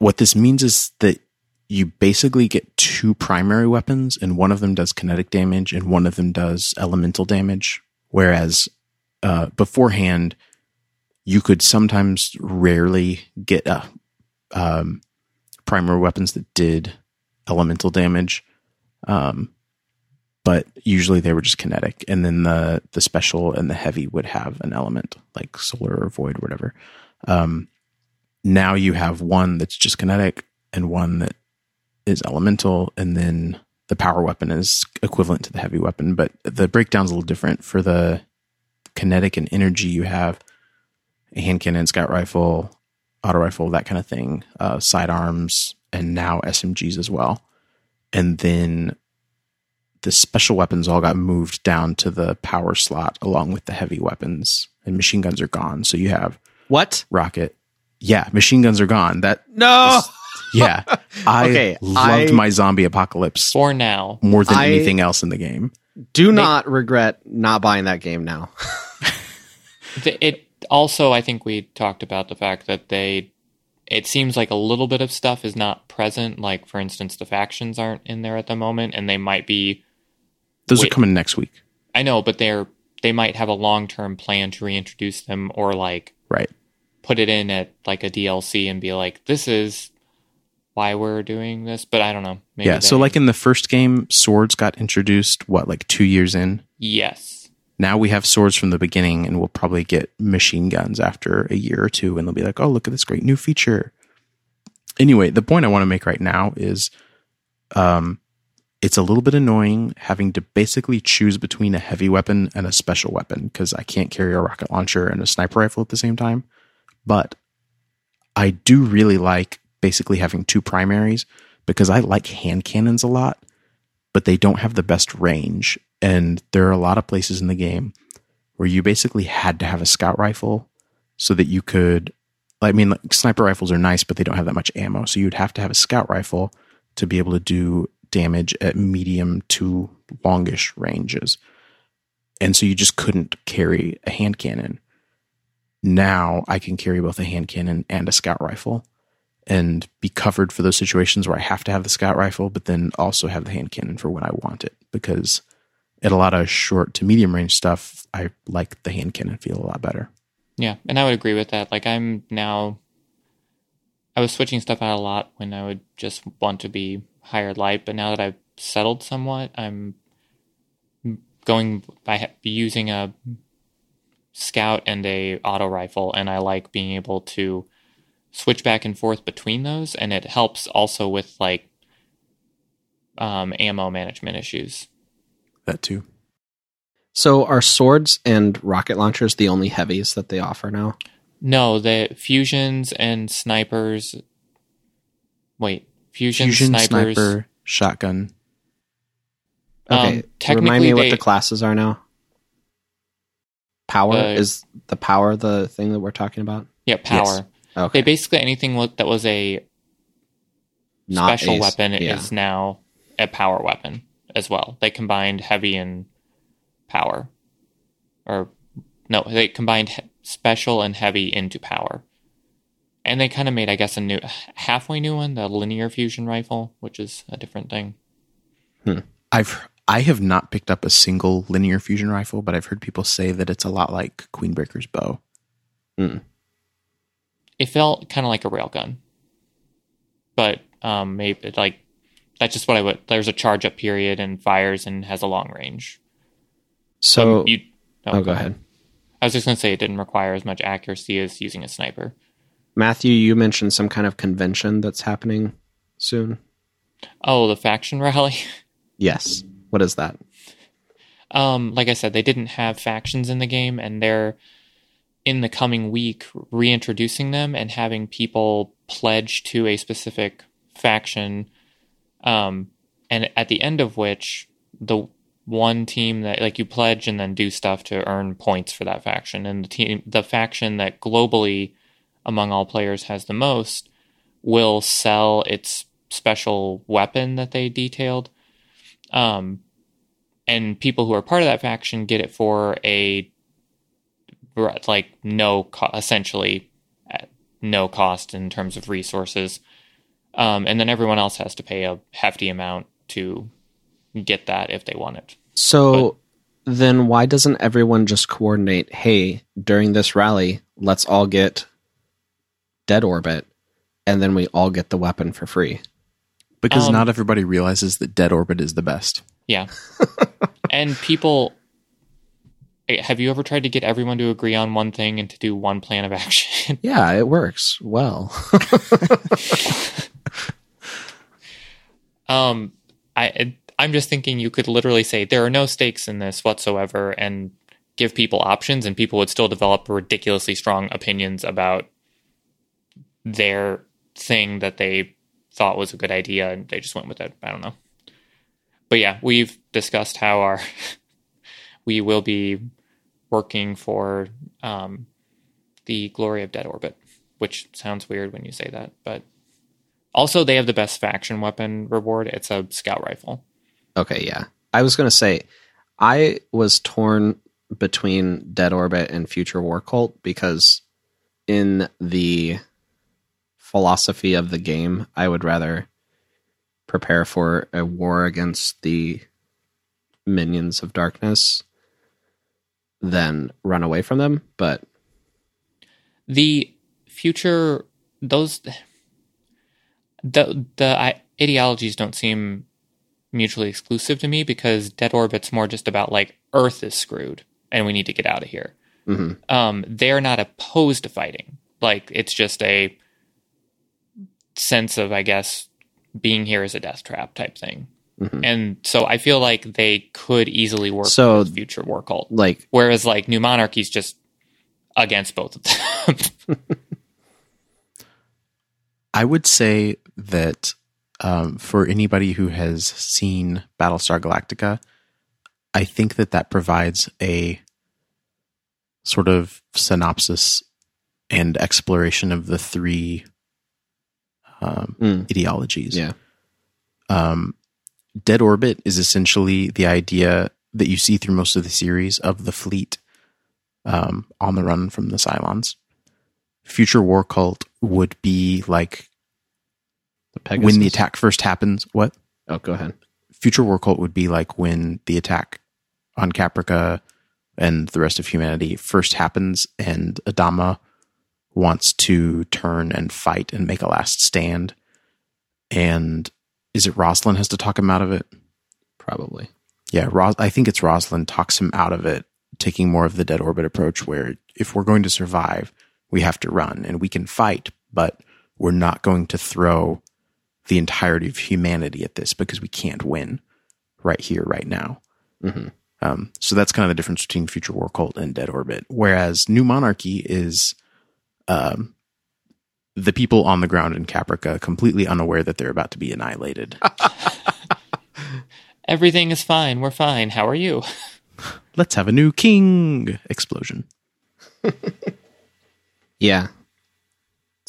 what this means is that you basically get two primary weapons, and one of them does kinetic damage, and one of them does elemental damage. Whereas uh, beforehand, you could sometimes rarely get uh, um, primary weapons that did elemental damage, um, but usually they were just kinetic. And then the the special and the heavy would have an element like solar or void, or whatever. Um, now you have one that's just kinetic and one that is elemental, and then the power weapon is equivalent to the heavy weapon. But the breakdown's a little different for the kinetic and energy. You have a hand cannon, scout rifle, auto rifle, that kind of thing, uh, sidearms, and now SMGs as well. And then the special weapons all got moved down to the power slot along with the heavy weapons, and machine guns are gone. So you have What? rocket. Yeah, machine guns are gone. That No. yeah, I Okay, loved I- my zombie apocalypse For now, more than I- anything else in the game. Do not regret not buying that game now. Th- it also I think we talked about the fact that they it seems like a little bit of stuff is not present like for instance the factions aren't in there at the moment and they might be Those Wait. are coming next week, I know but they're they might have a long-term plan to reintroduce them or like right? put it in at like a DLC and be like this is why we're doing this but I don't know maybe yeah. So like in the first game, swords got introduced. What like two years in? yes Now we have swords from the beginning, and we'll probably get machine guns after a year or two, and they'll be like, "Oh, look at this great new feature." Anyway, the point I want to make right now is, um, it's a little bit annoying having to basically choose between a heavy weapon and a special weapon because I can't carry a rocket launcher and a sniper rifle at the same time. But I do really like basically having two primaries because I like hand cannons a lot, but they don't have the best range. And there are a lot of places in the game where you basically had to have a scout rifle so that you could. I mean, like, sniper rifles are nice, but they don't have that much ammo. So you'd have to have a scout rifle to be able to do damage at medium to longish ranges. And so you just couldn't carry a hand cannon. Now I can carry both a hand cannon and a scout rifle and be covered for those situations where I have to have the scout rifle, but then also have the hand cannon for when I want it. Because at a lot of short to medium range stuff, I like the hand cannon feel a lot better. Yeah, and I would agree with that. Like I'm now I was switching stuff out a lot when I would just want to be higher light, but now that I've settled somewhat, I'm going by using a scout and a auto rifle and I like being able to switch back and forth between those and it helps also with like um, ammo management issues. That too. So are swords and rocket launchers the only heavies that they offer now? No, the fusions and snipers. Wait, fusion, Fusion, snipers. sniper, shotgun. Um, Okay, technically, remind me what they- the classes are now. Power Uh, is the power the thing that we're talking about? Yeah, power. Okay, They basically anything that was a Not special ace- weapon yeah. is now a power weapon as well. They combined heavy and power, or no, they combined he- special and heavy into power, and they kind of made, I guess, a new halfway new one, the linear fusion rifle, which is a different thing. I've I have not picked up a single linear fusion rifle, but I've heard people say that it's a lot like Queenbreaker's bow. It felt kind of like a railgun, but um, maybe like that's just what I would. There's a charge up period and fires and has a long range. So, you. oh, go ahead. I was just going to say it didn't require as much accuracy as using a sniper. Matthew, you mentioned some kind of convention that's happening soon. Oh, the faction rally. Yes. What is that? Um, like I said, they didn't have factions in the game, and they're in the coming week reintroducing them and having people pledge to a specific faction. Um, and at the end of which, the one team that like you pledge and then do stuff to earn points for that faction, and the team, the faction that globally among all players has the most will sell its special weapon that they detailed. Um, and people who are part of that faction get it for a like no co- essentially no cost in terms of resources. Um, and then everyone else has to pay a hefty amount to get that if they want it. So then why doesn't everyone just coordinate, hey, during this rally, let's all get dead orbit and then we all get the weapon for free? Because Um, not everybody realizes that dead orbit is the best. Yeah. and people eh, have you ever tried to get everyone to agree on one thing and to do one plan of action? Yeah, it works well. um I I'm just thinking you could literally say there are no stakes in this whatsoever and give people options and people would still develop ridiculously strong opinions about their thing that they thought was a good idea and they just went with it. I don't know. But yeah, we've discussed how our we will be working for um, the glory of Dead Orbit, which sounds weird when you say that, but also they have the best faction weapon reward. It's a scout rifle. Okay, yeah. I was going to say, I was torn between Dead Orbit and Future War Cult because in the philosophy of the game, I would rather prepare for a war against the minions of darkness than run away from them. But the future those the the ideologies don't seem mutually exclusive to me because dead orbit's more just about like earth is screwed and we need to get out of here. Mhm. um they're not opposed to fighting. Like it's just a sense of i guess being here is a death trap type thing. Mhm. and so i feel like they could easily work So- with future war cult like, whereas like new monarchy's just against both of them. I would say that um, for anybody who has seen Battlestar Galactica, I think that that provides a sort of synopsis and exploration of the three um, mm, ideologies. yeah. Um, Dead Orbit is essentially the idea that you see through most of the series of the fleet um, on the run from the Cylons. Future War Cult would be like The Pegasus. when the attack first happens. What? Oh, go ahead. Future War Cult would be like when the attack on Caprica and the rest of humanity first happens, and Adama wants to turn and fight and make a last stand. And is it Roslin has to talk him out of it? Probably. Yeah, Ros- I think it's Roslin talks him out of it, taking more of the dead orbit approach, where if we're going to survive, we have to run and we can fight, but we're not going to throw the entirety of humanity at this because we can't win right here, right now. hmm Um, so that's kind of the difference between Future War Cult and Dead Orbit. Whereas New Monarchy is um, the people on the ground in Caprica completely unaware that they're about to be annihilated. everything is fine we're fine how are you Let's have a new king explosion. Yeah.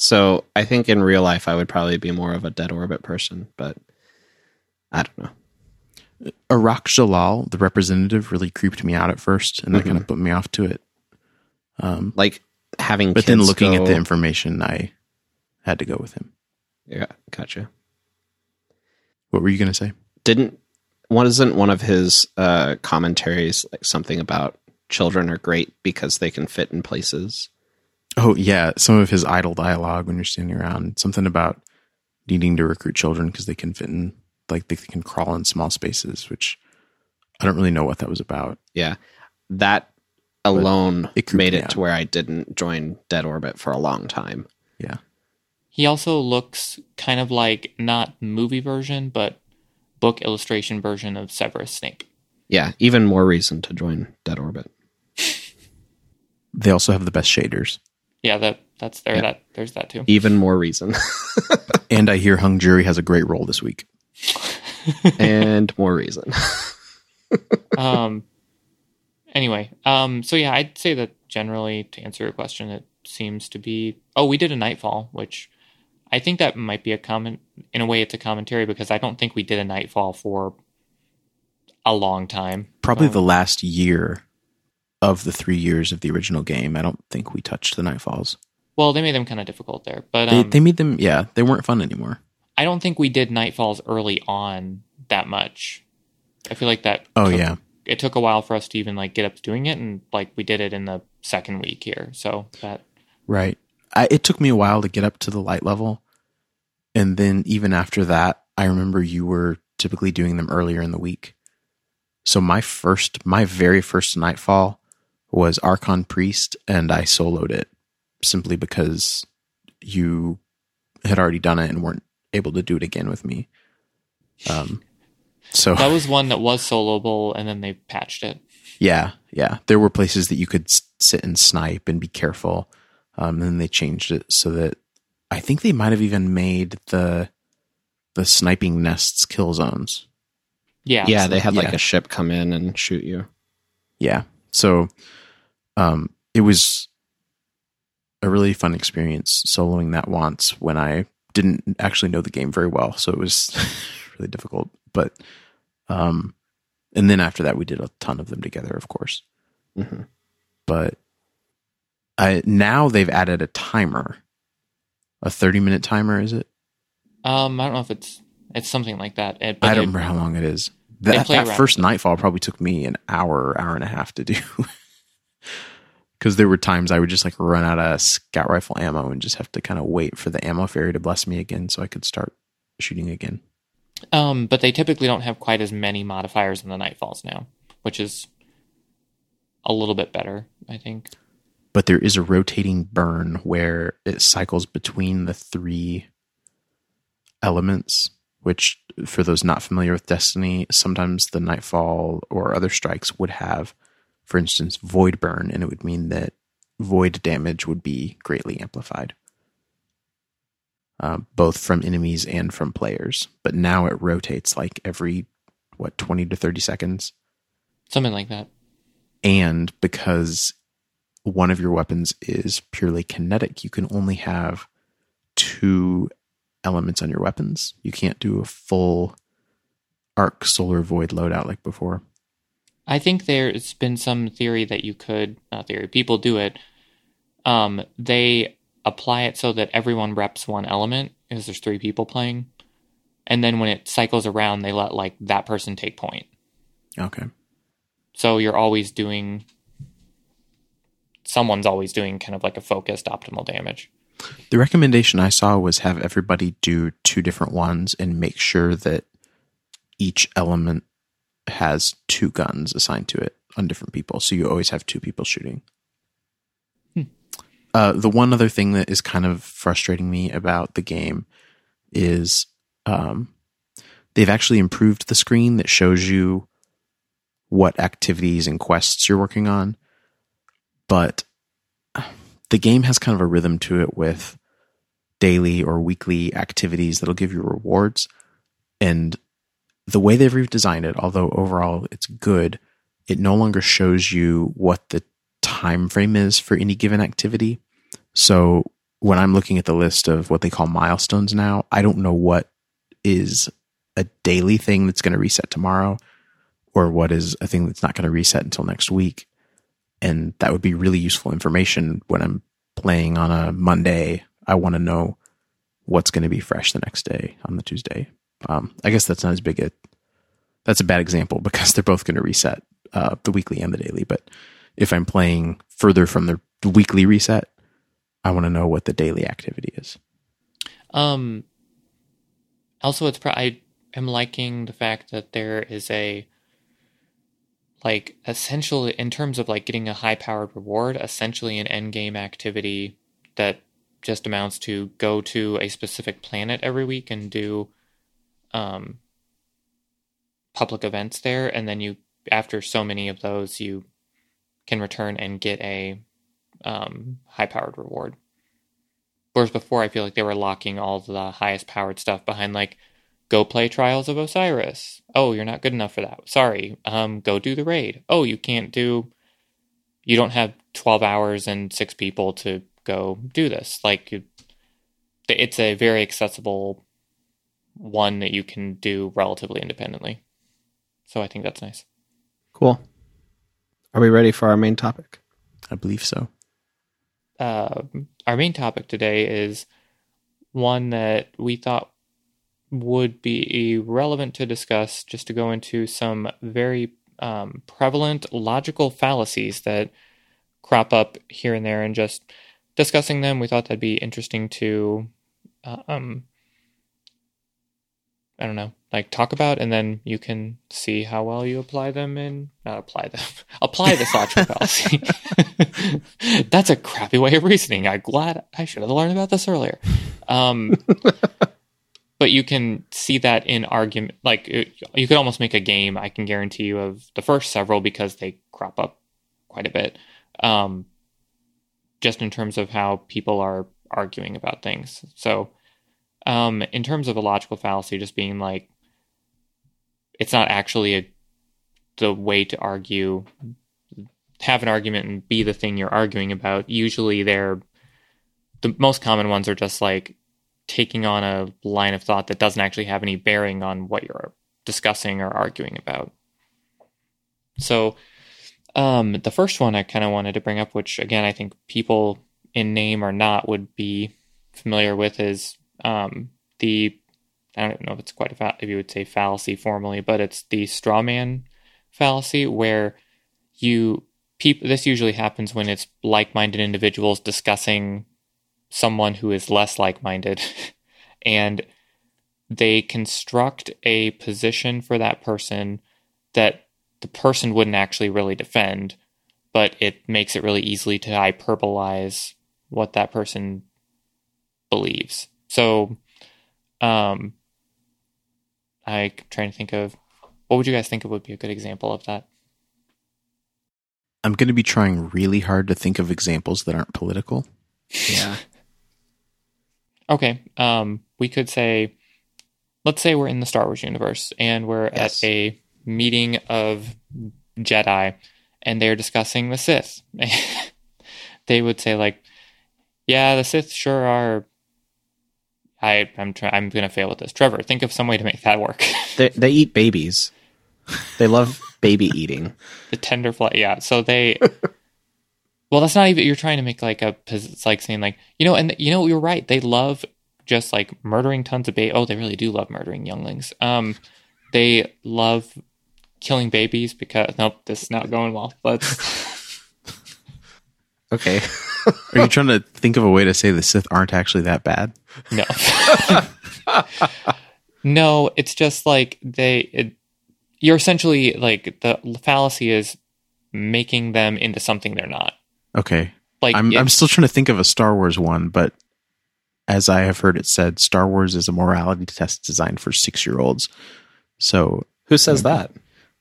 So I think in real life I would probably be more of a dead orbit person, but I don't know. Arach Jalaal, the representative, really creeped me out at first, and that Mhm. kind of put me off to it. Um, Like having but then looking go- at the information, I had to go with him. Yeah, gotcha. What were you going to say? Didn't wasn't one of his uh commentaries like something about children are great because they can fit in places? Oh yeah, some of his idle dialogue when you're standing around, something about needing to recruit children because they can fit in, like they can crawl in small spaces, which I don't really know what that was about. Yeah. That alone it made it out. to where I didn't join Dead Orbit for a long time. Yeah, He also looks kind of like not movie version, but book illustration version of Severus Snape. Yeah, even more reason to join Dead Orbit. they also have the best shaders, Yeah, that that's there. Yeah. That there's that too. Even more reason. and I hear Hung Jury has a great roll this week. and more reason. um. Anyway, um. So yeah, I'd say that generally, to answer your question, it seems to be. Oh, we did a Nightfall, which I think that might be a comment. In a way, it's a commentary because I don't think we did a Nightfall for a long time. Probably Um, the last year of the three years of the original game. I don't think we touched the Nightfalls. Well, they made them kind of difficult there, but They, um, they made them, yeah, they weren't fun anymore. I don't think we did Nightfalls early on that much. I feel like that. Oh, took- yeah. it took a while for us to even like get up to doing it, and like we did it in the second week here. So that Right. I, it took me a while to get up to the light level. And then even after that, I remember you were typically doing them earlier in the week. So my first, my very first Nightfall was Archon Priest, and I soloed it simply because you had already done it and weren't able to do it again with me. Um, so that was one that was soloable, and then they patched it. yeah, yeah. There were places that you could s- sit and snipe and be careful. Um, and then they changed it so that I think they might have even made the the sniping nests kill zones. Yeah, Yeah, they had like yeah. a ship come in and shoot you. Yeah. So um, it was a really fun experience soloing that once when I didn't actually know the game very well. So it was really difficult. But um, and then after that, we did a ton of them together, of course. hmm but I, now they've added a timer, a thirty-minute timer. Is it? Um, I don't know if it's it's something like that. It, I don't it- remember how long it is. That, that first nightfall probably took me an hour, hour and a half to do. Because there were times I would just like run out of scout rifle ammo and just have to kind of wait for the ammo fairy to bless me again so I could start shooting again. Um, but they typically don't have quite as many modifiers in the Nightfalls now, which is a little bit better, I think. But there is a rotating burn where it cycles between the three elements, which, for those not familiar with Destiny, sometimes the Nightfall or other strikes would have, for instance, Void Burn, and it would mean that void damage would be greatly amplified, uh, both from enemies and from players. But now it rotates like every, what, 20 to 30 seconds? Something like that. and because one of your weapons is purely kinetic, you can only have two elements on your weapons. You can't do a full arc solar void loadout like before. I think there's been some theory that you could, not theory, people do it. Um, they apply it so that everyone reps one element because there's three people playing. And then when it cycles around, they let like that person take point. Okay. So you're always doing, someone's always doing kind of like a focused optimal damage. The recommendation I saw was have everybody do two different ones and make sure that each element has two guns assigned to it on different people. So you always have two people shooting. Hmm. Uh, the one other thing that is kind of frustrating me about the game is um, they've actually improved the screen that shows you what activities and quests you're working on. But the game has kind of a rhythm to it with daily or weekly activities that'll give you rewards. And the way they've redesigned it, although overall it's good, it no longer shows you what the time frame is for any given activity. So when I'm looking at the list of what they call milestones now, I don't know what is a daily thing that's going to reset tomorrow or what is a thing that's not going to reset until next week. And that would be really useful information when I'm playing on a Monday. I want to know what's going to be fresh the next day on the Tuesday. Um, I guess that's not as big a that's a bad example because they're both going to reset uh, the weekly and the daily. But if I'm playing further from the weekly reset, I want to know what the daily activity is. Um, also, it's pro- I am liking the fact that there is a like essentially in terms of like getting a high powered reward, essentially an end game activity that just amounts to go to a specific planet every week and do um public events there and then you after so many of those you can return and get a um high powered reward. Whereas before, I feel like they were locking all the highest powered stuff behind like, go play Trials of Osiris. Oh, you're not good enough for that. Sorry. Um, go do the raid. Oh, you can't do. You don't have twelve hours and six people to go do this. Like, you, it's a very accessible one that you can do relatively independently. So I think that's nice. Cool. Are we ready for our main topic? I believe so. Uh, our main topic today is one that we thought would be relevant to discuss just to go into some very um, prevalent logical fallacies that crop up here and there and just discussing them we thought that'd be interesting to uh, um i don't know like talk about and then you can see how well you apply them and not apply them apply this logical fallacy that's a crappy way of reasoning. I'm glad i should have learned about this earlier. Um but you can see that in argument like it, you could almost make a game i can guarantee you of the first several because they crop up quite a bit um, just in terms of how people are arguing about things. So um, in terms of a logical fallacy just being like it's not actually a, the way to argue have an argument and be the thing you're arguing about usually they're the most common ones are just like taking on a line of thought that doesn't actually have any bearing on what you're discussing or arguing about. So, um, the first one I kind of wanted to bring up, which again I think people in name or not would be familiar with, is um, the I don't know if it's quite a fa- if you would say fallacy formally, but it's the straw man fallacy where you people this usually happens when it's like-minded individuals discussing someone who is less like minded and they construct a position for that person that the person wouldn't actually really defend, but it makes it really easily to hyperbolize what that person believes. So, um, I'm trying to think of what would you guys think of would be a good example of that? I'm going to be trying really hard to think of examples that aren't political. Yeah. Okay. Um, we could say, let's say we're in the Star Wars universe and we're Yes. at a meeting of Jedi and they're discussing the Sith. they would say like, yeah, the Sith sure are. I, I'm try- I'm gonna fail with this. Trevor, think of some way to make that work. They they eat babies. They love baby eating. the tender fly. Yeah. So they. well, that's not even. You're trying to make like a. pos- It's like saying like you know, and you know, you're right. They love just like murdering tons of baby. Oh, they really do love murdering younglings. Um, they love killing babies because nope, this is not going well. Let's. Okay. Are you trying to think of a way to say the Sith aren't actually that bad? No. no, it's just like they. It, you're essentially like the fallacy is making them into something they're not. Okay. Like I'm it- I'm still trying to think of a Star Wars one, but as I have heard it said, Star Wars is a morality test designed for six year olds. So Who says that?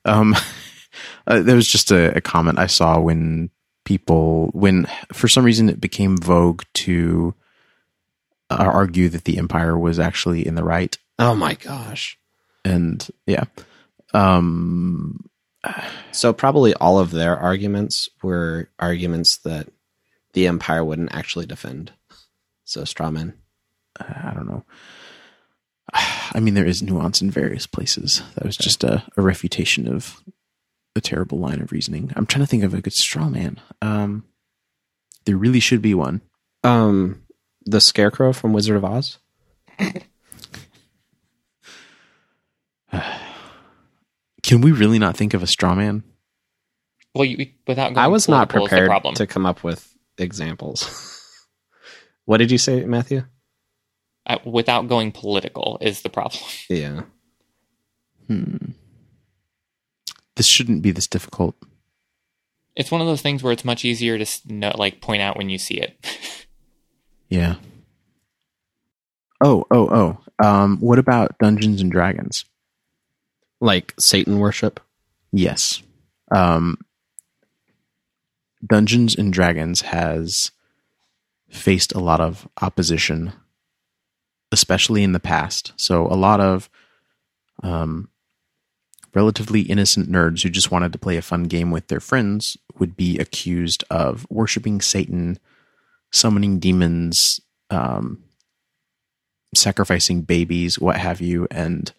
um, uh, there was just a, a comment I saw when people when for some reason it became vogue to uh, argue that the Empire was actually in the right, Oh my gosh. and yeah, um, So probably all of their arguments were arguments that the Empire wouldn't actually defend. So strawman. I don't know. I mean, there is nuance in various places. That was just a, a refutation of a terrible line of reasoning. I'm trying to think of a good straw man. Um, there really should be one. Um, the Scarecrow from Wizard of Oz. Can we really not think of a straw man? well, you, without. Going I was not political is the prepared to come up with examples. what did you say, Matthew? uh, without going political is the problem. Yeah. Hmm. This shouldn't be this difficult. It's one of those things where it's much easier to s- know, like point out when you see it. Yeah. Oh, oh, oh. Um, what about Dungeons and Dragons? Like Satan worship. Yes. Um, Dungeons and Dragons has faced a lot of opposition, especially in the past. So, a lot of um, relatively innocent nerds who just wanted to play a fun game with their friends would be accused of worshiping Satan, summoning demons, um, sacrificing babies, what have you, and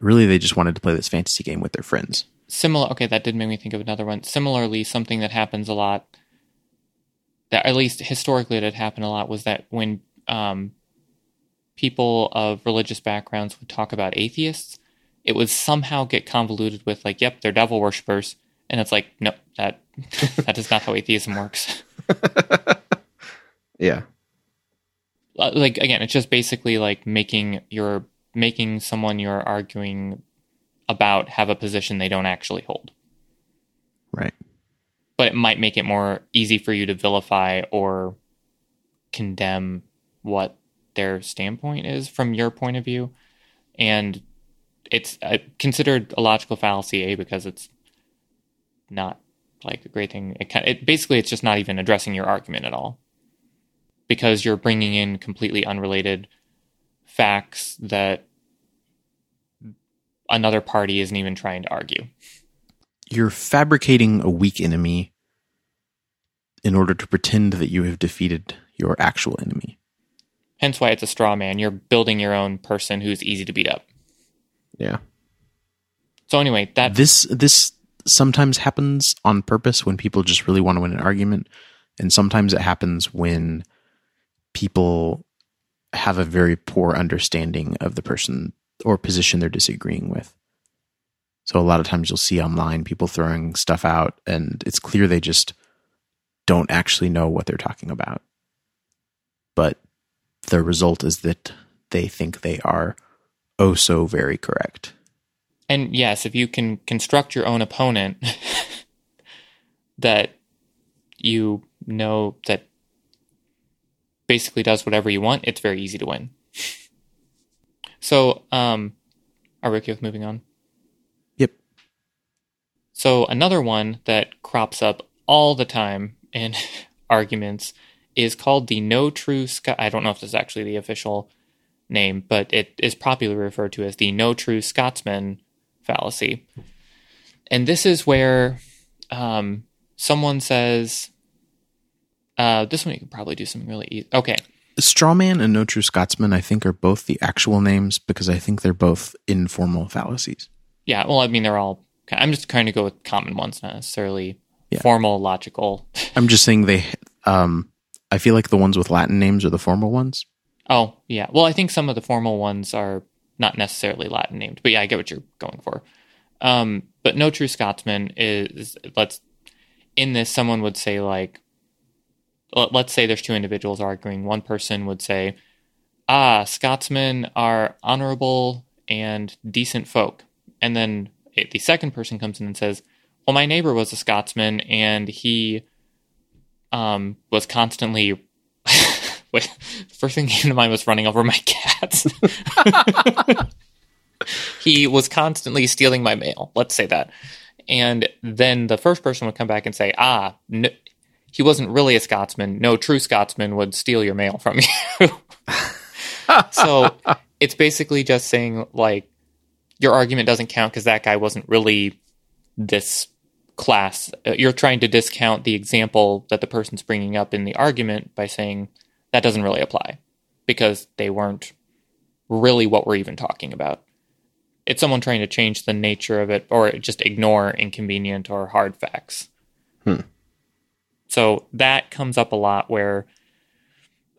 really they just wanted to play this fantasy game with their friends. Similar. Okay, that did make me think of another one. Similarly, something that happens a lot, that at least historically it had happened a lot, was that when um, people of religious backgrounds would talk about atheists, it would somehow get convoluted with like, "Yep, they're devil worshippers," and it's like, no, that that is not how atheism works. Yeah. Uh, like again, it's just basically like making your making someone you're arguing about have a position they don't actually hold. Right. But it might make it more easy for you to vilify or condemn what their standpoint is from your point of view. And it's uh, considered a logical fallacy, A, because it's not like a great thing. It, it basically it's just not even addressing your argument at all because you're bringing in completely unrelated facts that another party isn't even trying to argue. You're fabricating a weak enemy in order to pretend that you have defeated your actual enemy. Hence why it's a straw man. You're building your own person who's easy to beat up. Yeah. So anyway, that This this sometimes happens on purpose when people just really want to win an argument, and sometimes it happens when people have a very poor understanding of the person or position they're disagreeing with. So a lot of times you'll see online people throwing stuff out and it's clear they just don't actually know what they're talking about. But the result is that they think they are oh so very correct. and yes, if you can construct your own opponent that you know that basically does whatever you want, it's very easy to win. So, um, are we okay with moving on? Yep. So another one that crops up all the time in arguments is called the no true Scot. I don't know if this is actually the official name, but it is popularly referred to as the no true Scotsman fallacy. And this is where um, someone says, uh, "This one you could probably do something really easy." Okay, Strawman and No True Scotsman, I think, are both the actual names because I think they're both informal fallacies. yeah. Well, I mean, they're all. I'm just trying to go with common ones, not necessarily Yeah. formal, logical. I'm just saying they. Um, I feel like the ones with Latin names are the formal ones. Oh, yeah. Well, I think some of the formal ones are not necessarily Latin named, but yeah, I get what you're going for. Um, but no true Scotsman is let's in this someone would say like let's say there's two individuals arguing. One person would say, "Ah, Scotsmen are honorable and decent folk," and then the second person comes in and says, "Well, my neighbor was a Scotsman and he um, was constantly." Wait, first thing came to mind was running over my cats. he was constantly stealing my mail. Let's say that. And then the first person would come back and say, ah, no, he wasn't really a Scotsman. No true Scotsman would steal your mail from you. so it's basically just saying, like, your argument doesn't count because that guy wasn't really this class. Uh, You're trying to discount the example that the person's bringing up in the argument by saying that doesn't really apply because they weren't really what we're even talking about. It's someone trying to change the nature of it or just ignore inconvenient or hard facts. Hmm. So that comes up a lot where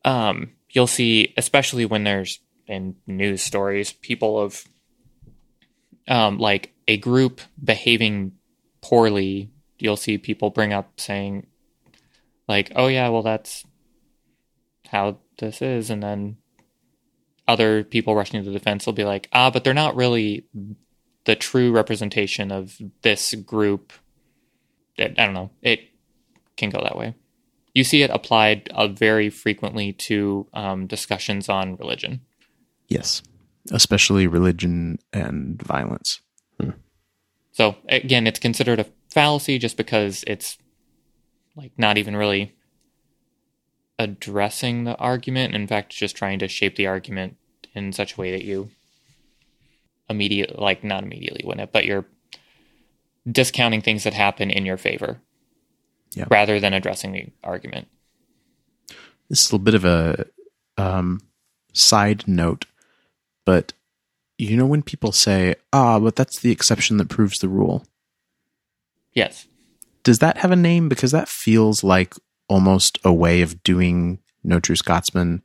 um, you'll see, especially when there's in news stories, people of um, like a group behaving poorly. You'll see people bring up saying, like, "Oh yeah, well that's how this is," and then other people rushing to the defense will be like, "Ah, but they're not really the true representation of this group." I don't know. It can go that way. You see it applied uh, very frequently to um, discussions on religion. Yes, especially religion and violence. So again, it's considered a fallacy just because it's like not even really addressing the argument. In fact, just trying to shape the argument in such a way that you immediate, like not immediately win it, but you're discounting things that happen in your favor, Yeah. rather than addressing the argument. This is a little bit of a um, side note, but you know when people say, "Ah, but that's the exception that proves the rule." Yes. Does that have a name? Because that feels like almost a way of doing No True Scotsman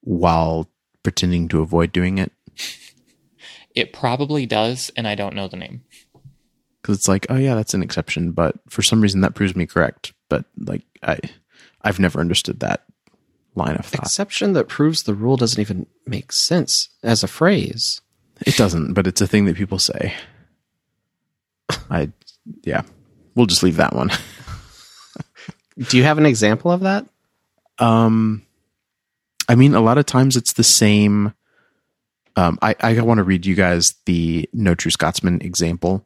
while pretending to avoid doing it. It probably does, and I don't know the name. Because it's like, oh yeah, that's an exception, but for some reason that proves me correct. But like, I, I've never understood that line of thought. Exception that proves the rule doesn't even make sense as a phrase. It doesn't, but it's a thing that people say. I, yeah, we'll just leave that one. Do you have an example of that? Um, I mean, a lot of times it's the same. Um, I, I want to read you guys the No True Scotsman example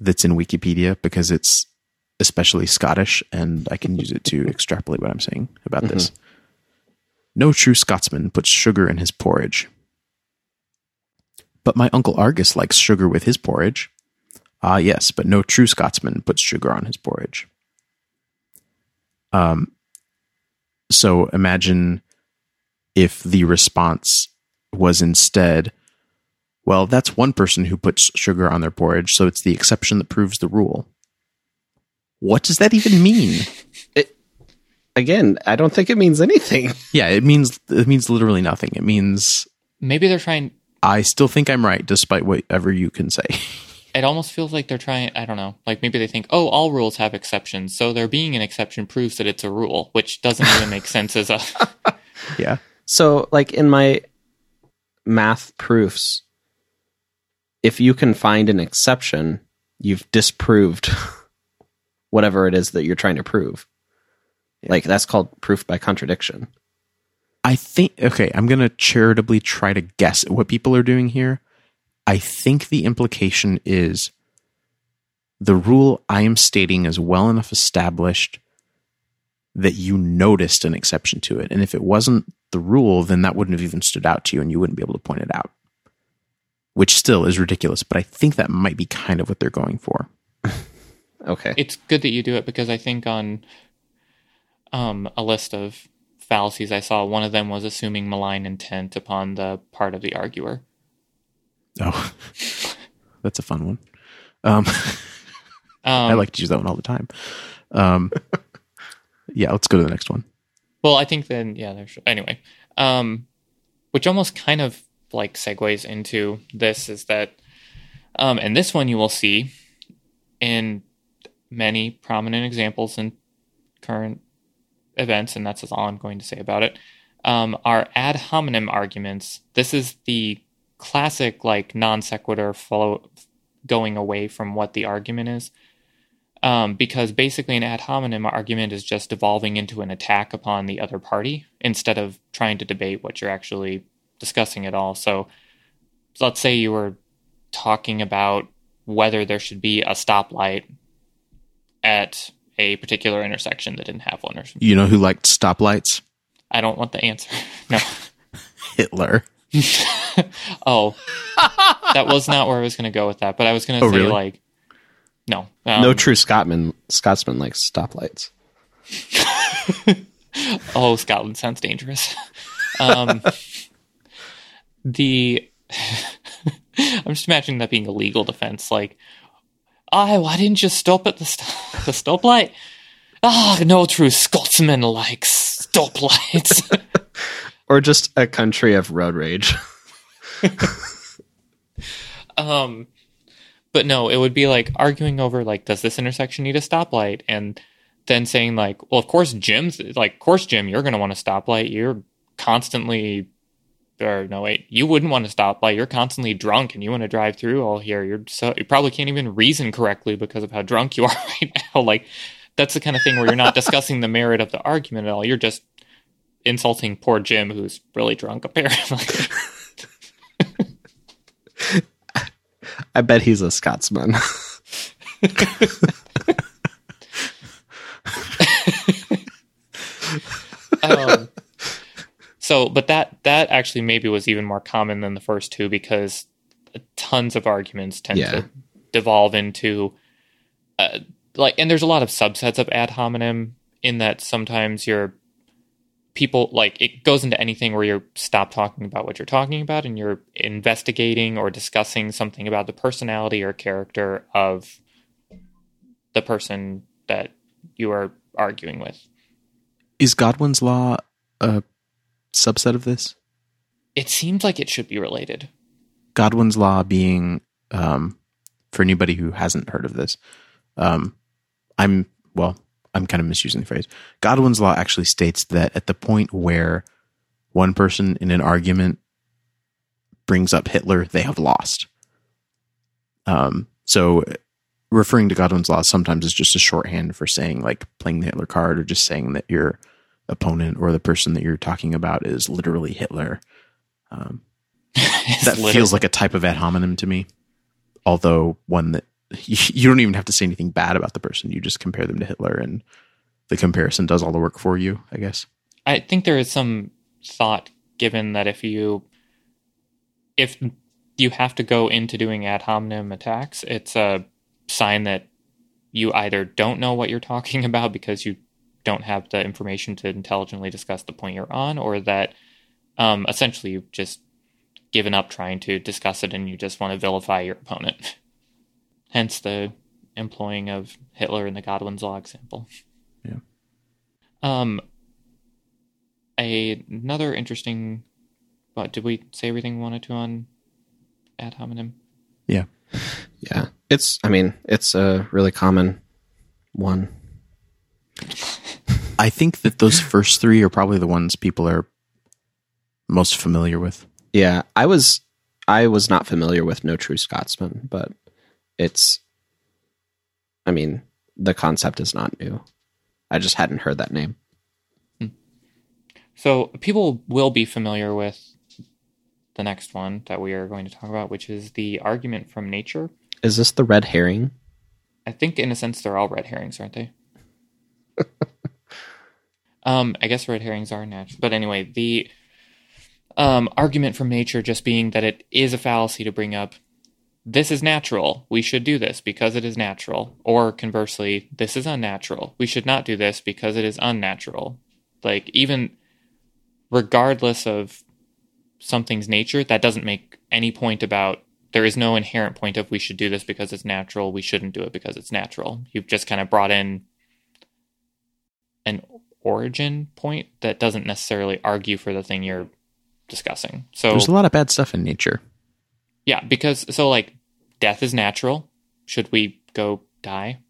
that's in Wikipedia because it's especially Scottish and I can use it to extrapolate what I'm saying about this. No true Scotsman puts sugar in his porridge. But my Uncle Angus likes sugar with his porridge. Ah, yes, but no true Scotsman puts sugar on his porridge. Um, so imagine if the response was instead, well, that's one person who puts sugar on their porridge, so it's the exception that proves the rule. What does that even mean? Again, I don't think it means anything. yeah, it means it means literally nothing. It means Maybe they're trying. I still think I'm right, despite whatever you can say. It almost feels like they're trying. I don't know. Like maybe they think, oh, all rules have exceptions, so there being an exception proves that it's a rule, which doesn't even make sense as a. yeah, So, like in my math proofs, if you can find an exception, you've disproved whatever it is that you're trying to prove. Like that's called proof by contradiction. I think okay, I'm going to charitably try to guess at what people are doing here. I think the implication is the rule I am stating is well enough established that you noticed an exception to it. And if it wasn't the rule, then that wouldn't have even stood out to you and you wouldn't be able to point it out. Which still is ridiculous, but I think that might be kind of what they're going for. Okay. it's good that you do it because I think on um, a list of fallacies I saw, one of them was assuming malign intent upon the part of the arguer. Oh, that's a fun one. Um, Um, I like to use that one all the time. Um, yeah, let's go to the next one. Well, I think then, yeah, there's anyway. Um, which almost kind of like segues into this is that, um, and this one you will see in many prominent examples in current events, and that's all I'm going to say about it. Um, are ad hominem arguments. This is the classic like non sequitur follow going away from what the argument is. Um, because basically, an ad hominem argument is just devolving into an attack upon the other party instead of trying to debate what you're actually discussing at all. So, so let's say you were talking about whether there should be a stoplight at a particular intersection that didn't have one, or something. You know who liked stoplights? I don't want the answer. No. Hitler. oh, that was not where I was going to go with that. But I was going to Oh, say really? like, no, um, no true Scotsman Scotsman likes stoplights. Oh, Scotland sounds dangerous. Um, the I'm just imagining that being a legal defense. Like, ah, why didn't you stop at the st- the stoplight? Ah, no true Scotsman likes stoplights. Or just a country of road rage. um, but no, it would be like arguing over like, does this intersection need a stoplight? And then saying like, well, of course, Jim's like, of course, Jim, you're going to want a stoplight. You're constantly, or no, wait, you wouldn't want to stop by. You're constantly drunk and you want to drive through all here. You're so you probably can't even reason correctly because of how drunk you are right now. Like, that's the kind of thing where you're not discussing the merit of the argument at all. You're just insulting poor Jim, who's really drunk apparently. I bet he's a Scotsman. um, so, but that that actually maybe was even more common than the first two because tons of arguments tend Yeah. to devolve into uh, like, and there's a lot of subsets of ad hominem in that sometimes you're people like it goes into anything where you're stop talking about what you're talking about and you're investigating or discussing something about the personality or character of the person that you are arguing with. Is Godwin's law a subset of this? It seems like it should be related. Godwin's law being, um, for anybody who hasn't heard of this, um, I'm well, I'm kind of misusing the phrase. Godwin's law actually states that at the point where one person in an argument brings up Hitler, they have lost. Um, so referring to Godwin's law sometimes is just a shorthand for saying like playing the Hitler card or just saying that your opponent or the person that you're talking about is literally Hitler. Um, that Literally. feels like a type of ad hominem to me, although one that you, you don't even have to say anything bad about the person. You just compare them to Hitler, and the comparison does all the work for you. I guess. I think there is some thought given that if you if you have to go into doing ad hominem attacks, it's a sign that you either don't know what you're talking about because you don't have the information to intelligently discuss the point you're on, or that um, essentially you've just given up trying to discuss it and you just want to vilify your opponent. Hence the employing of Hitler in the Godwin's Law example. Yeah. Um, a, another interesting. What did we say everything we wanted to on ad hominem? Yeah. Yeah. It's, I mean, it's a really common one. I think that those first three are probably the ones people are most familiar with. Yeah. I was, I was not familiar with No True Scotsman, but it's, I mean, the concept is not new. I just hadn't heard that name. Hmm. So people will be familiar with the next one that we are going to talk about, which is the argument from nature. Is this the red herring? I think, in a sense, they're all red herrings, aren't they? um, I guess red herrings are natural, but anyway, the um, argument from nature just being that it is a fallacy to bring up. This is natural. We should do this because it is natural. Or conversely, this is unnatural. We should not do this because it is unnatural. Like, even regardless of something's nature, that doesn't make any point about there is no inherent point of we should do this because it's natural, we shouldn't do it because it's natural. You've just kind of brought in origin point that doesn't necessarily argue for the thing you're discussing. So There's a lot of bad stuff in nature. yeah, because so like death is natural. Should we go die?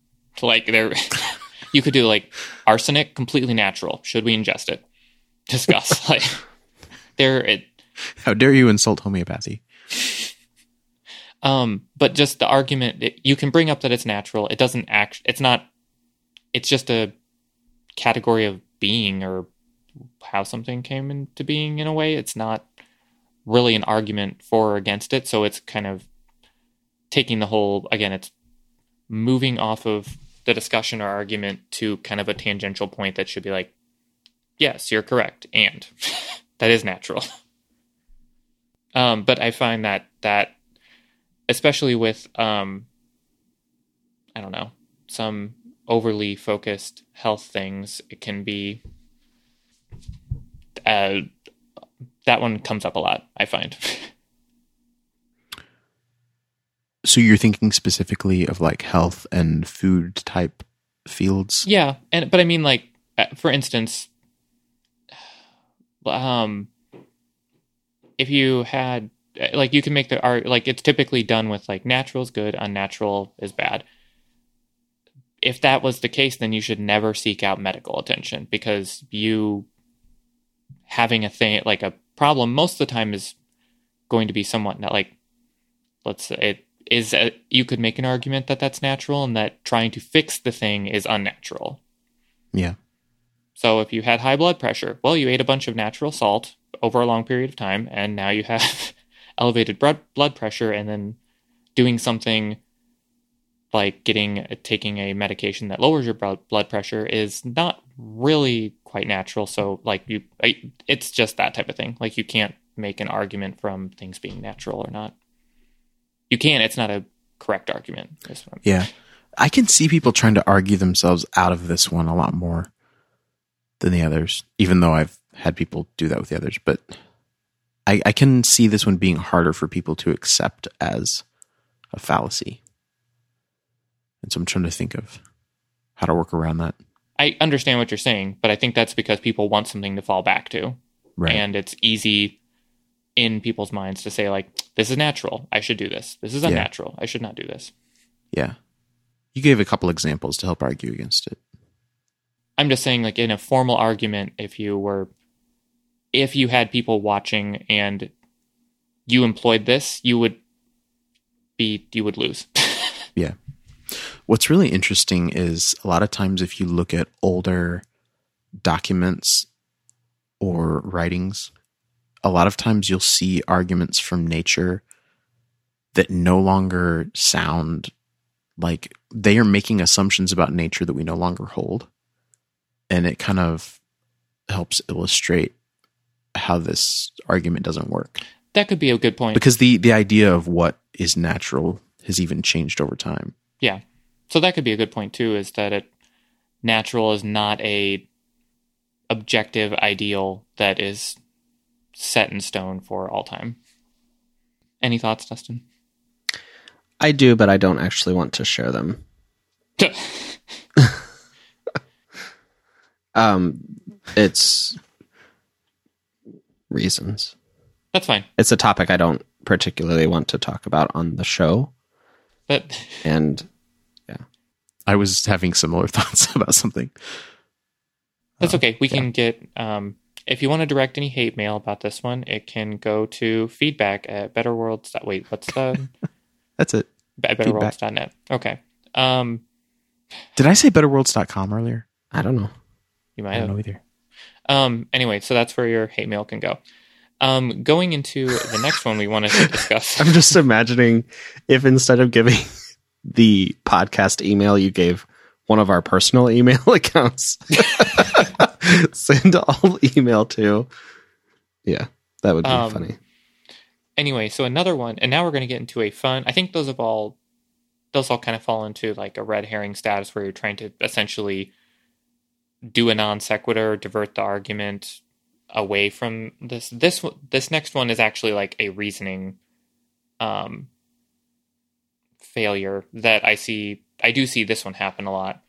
Like there you could do like arsenic completely natural. Should we ingest it? Discuss. like there it How dare you insult homeopathy? Um, but just the argument it, you can bring up that it's natural. It doesn't act. It's not. It's just a category of being or how something came into being in a way. It's not really an argument for or against it. So it's kind of taking the whole again. It's moving off of the discussion or argument to kind of a tangential point that should be like, yes, you're correct, and that is natural. Um, but I find that that especially with um i don't know some overly focused health things it can be uh that one comes up a lot i find So you're thinking specifically of like health and food type fields? yeah and but i mean like uh, for instance um if you had like you can make the art like it's typically done with like natural is good unnatural is bad if that was the case then you should never seek out medical attention because you having a thing like a problem most of the time is going to be somewhat not like let's say it is a, you could make an argument that that's natural and that trying to fix the thing is unnatural Yeah. so if you had high blood pressure, well, you ate a bunch of natural salt over a long period of time, and now you have elevated blood blood pressure, and then doing something like getting taking a medication that lowers your blood pressure is not really quite natural. So like you, it's just that type of thing. Like you can't make an argument from things being natural or not. You can. It's not a correct argument. Yeah. I can see people trying to argue themselves out of this one a lot more. than the others, even though I've had people do that with the others. But I, I can see this one being harder for people to accept as a fallacy. And so I'm trying to think of how to work around that. I understand what you're saying, but I think that's because people want something to fall back to. Right. And it's easy in people's minds to say, like, this is natural. I should do this. This is Yeah. unnatural. I should not do this. yeah. You gave a couple examples to help argue against it. I'm just saying, like, in a formal argument, if you were, if you had people watching and you employed this, you would be, you would lose. Yeah. What's really interesting is a lot of times if you look at older documents or writings, a lot of times you'll see arguments from nature that no longer sound like they are making assumptions about nature that we no longer hold. And it kind of helps illustrate how this argument doesn't work. that could be a good point. Because the, the idea of what is natural has even changed over time. Yeah. So that could be a good point too, is that it natural is not a objective ideal that is set in stone for all time. Any thoughts, Dustin? I do, but I don't actually want to share them. Um, it's reasons. That's fine. It's a topic I don't particularly want to talk about on the show, But and I was having similar thoughts about something. that's okay. We can get um if you want to direct any hate mail about this one, it can go to feedback at betterworlds. Wait, what's the That's it. at betterworlds.net? Okay. Um, Did I say betterworlds.com earlier? I don't know. you might I might don't have. know either. Um, anyway, so that's where your hate mail can go. Um, going into the next one we wanted to discuss. I'm just imagining if instead of giving the podcast email, you gave one of our personal email accounts. Send all email to. Yeah, that would be Um, funny. anyway, so another one, and now we're going to get into a fun. I think those have all, those all kind of fall into like a red herring status where you're trying to essentially do a non sequitur, divert the argument away from this. This this next one is actually like a reasoning, um, failure that I see. I do see this one happen a lot.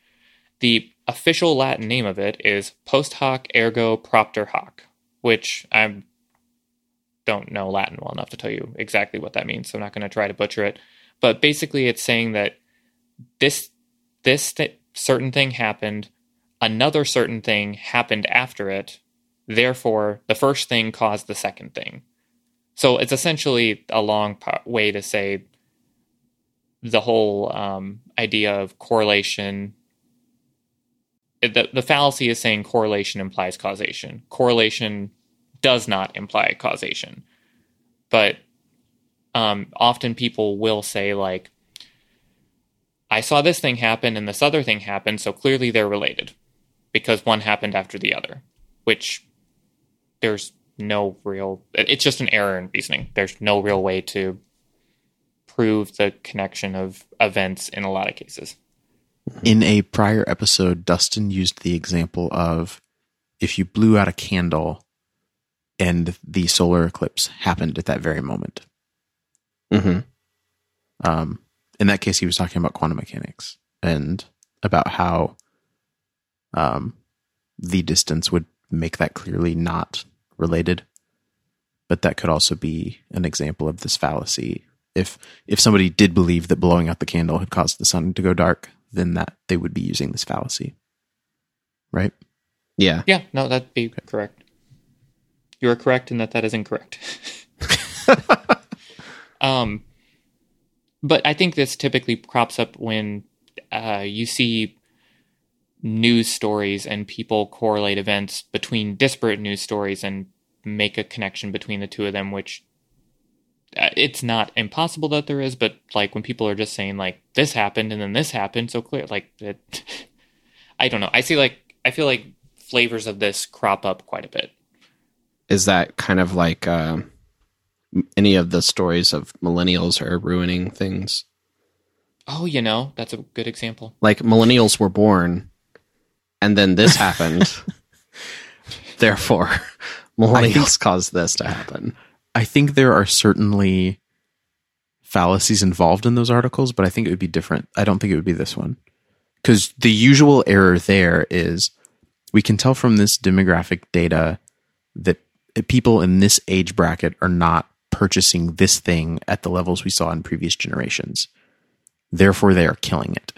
The official Latin name of it is post hoc ergo propter hoc, which I don't know Latin well enough to tell you exactly what that means, so I'm not going to try to butcher it. But basically, it's saying that this this th- certain thing happened, another certain thing happened after it. Therefore, the first thing caused the second thing. So it's essentially a long way to say the whole um, idea of correlation. The, the fallacy is saying correlation implies causation. Correlation does not imply causation. But um, often people will say, like, I saw this thing happen and this other thing happened, so clearly they're related because one happened after the other, which there's no real, it's just an error in reasoning. There's no real way to prove the connection of events in a lot of cases. In a prior episode, Dustin used the example of if you blew out a candle and the solar eclipse happened at that very moment. hmm Um, in that case, he was talking about quantum mechanics and about how um, the distance would make that clearly not related. But that could also be an example of this fallacy. If if somebody did believe that blowing out the candle had caused the sun to go dark, then that they would be using this fallacy, right? Yeah. Yeah, no, that'd be correct. You are correct in that that is incorrect. um, but I think this typically crops up when uh, you see news stories and people correlate events between disparate news stories and make a connection between the two of them, which it's not impossible that there is, but like when people are just saying like this happened and then this happened, so clear, like it, I don't know. I see like I feel like flavors of this crop up quite a bit. Is that kind of like uh, any of the stories of millennials are ruining things? Oh, you know, that's a good example. Like millennials were born, and then this happened, Therefore, millennials caused this to happen. I think there are certainly fallacies involved in those articles, but I think it would be different. I don't think it would be this one. Because the usual error there is we can tell from this demographic data that people in this age bracket are not purchasing this thing at the levels we saw in previous generations. Therefore, they are killing it.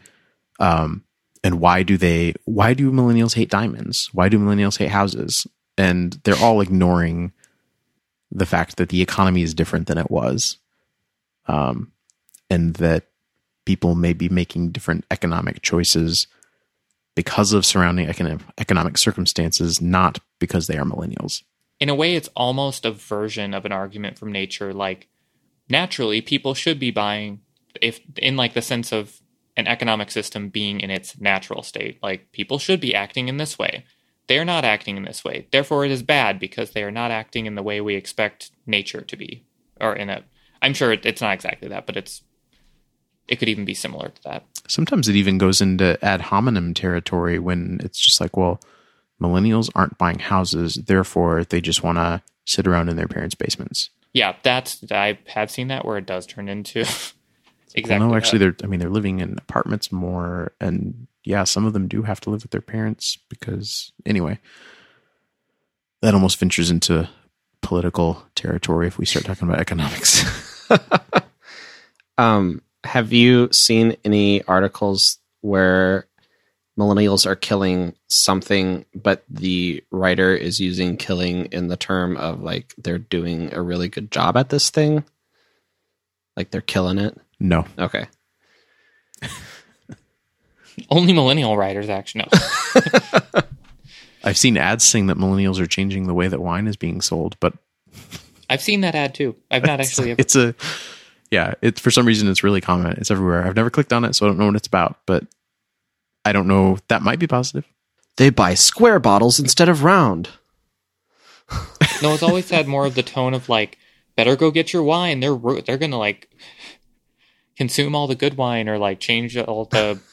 Um, and why do they? Why do millennials hate diamonds? Why do millennials hate houses? And they're all ignoring the fact that the economy is different than it was, um, and that people may be making different economic choices because of surrounding economic, economic circumstances, not because they are millennials in a way, it's almost a version of an argument from nature. Like, naturally, people should be buying, if in like the sense of an economic system being in its natural state. Like, people should be acting in this way. They are not acting in this way. Therefore, it is bad because they are not acting in the way we expect nature to be. Or in a, I'm sure it's not exactly that, but it's, it could even be similar to that. Sometimes it even goes into ad hominem territory when it's just like, well, millennials aren't buying houses, therefore they just want to sit around in their parents' basements. Yeah, that's I have seen that where it does turn into exactly. Well, no, actually, they're. I mean, they're living in apartments more, and yeah, some of them do have to live with their parents because anyway, that almost ventures into political territory if we start talking about economics. um, have you seen any articles where millennials are killing something, but the writer is using killing in the term of like they're doing a really good job at this thing. Like they're killing it. No. Okay. Only millennial writers actually know. I've seen ads saying that millennials are changing the way that wine is being sold, but I've seen that ad too. I've not actually. Ever- it's a yeah. It's for some reason it's really common. It's everywhere. I've never clicked on it, so I don't know what it's about. But I don't know. That might be positive. They buy square bottles instead of round. no, it's always had more of the tone of like, better go get your wine. They're they're gonna like consume all the good wine or like change all the.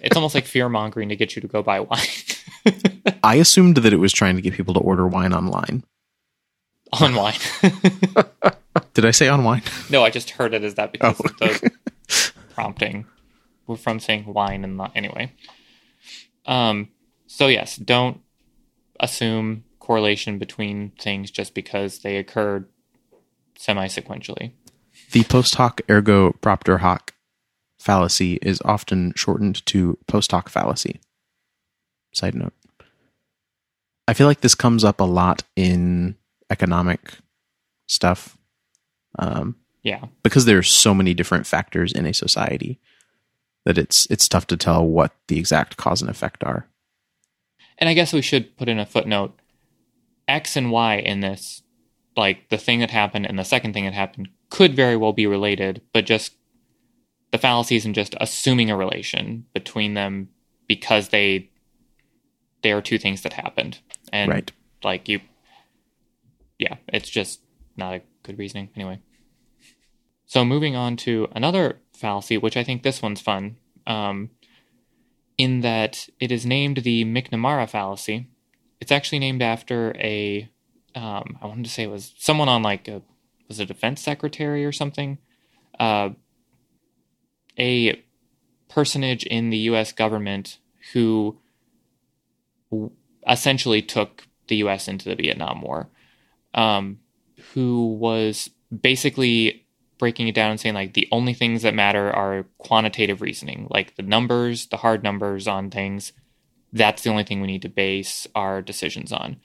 It's almost like fear mongering to get you to go buy wine. I assumed that it was trying to get people to order wine online. On wine. Did I say on wine? No, I just heard it as that because oh. of the prompting from saying wine and not anyway. Um, so yes, don't assume correlation between things just because they occurred semi-sequentially. The post hoc ergo propter hoc fallacy is often shortened to post hoc fallacy. Side note. I feel like this comes up a lot in economic stuff. Um, yeah. Because there's so many different factors in a society that it's it's tough to tell what the exact cause and effect are. And I guess we should put in a footnote. X and Y in this, like the thing that happened and the second thing that happened, could very well be related, but just the fallacies and just assuming a relation between them because they they are two things that happened. And right. like you yeah, it's just not a good reasoning anyway. So moving on to another fallacy, which I think this one's fun, um, in that it is named the McNamara fallacy. It's actually named after a, um, I wanted to say it was someone on like a, was a defense secretary or something, uh, a personage in the U.S. government who essentially took the U.S. into the Vietnam War, um, who was basically breaking it down and saying like the only things that matter are quantitative reasoning, like the numbers, the hard numbers on things. That's the only thing we need to base our decisions on.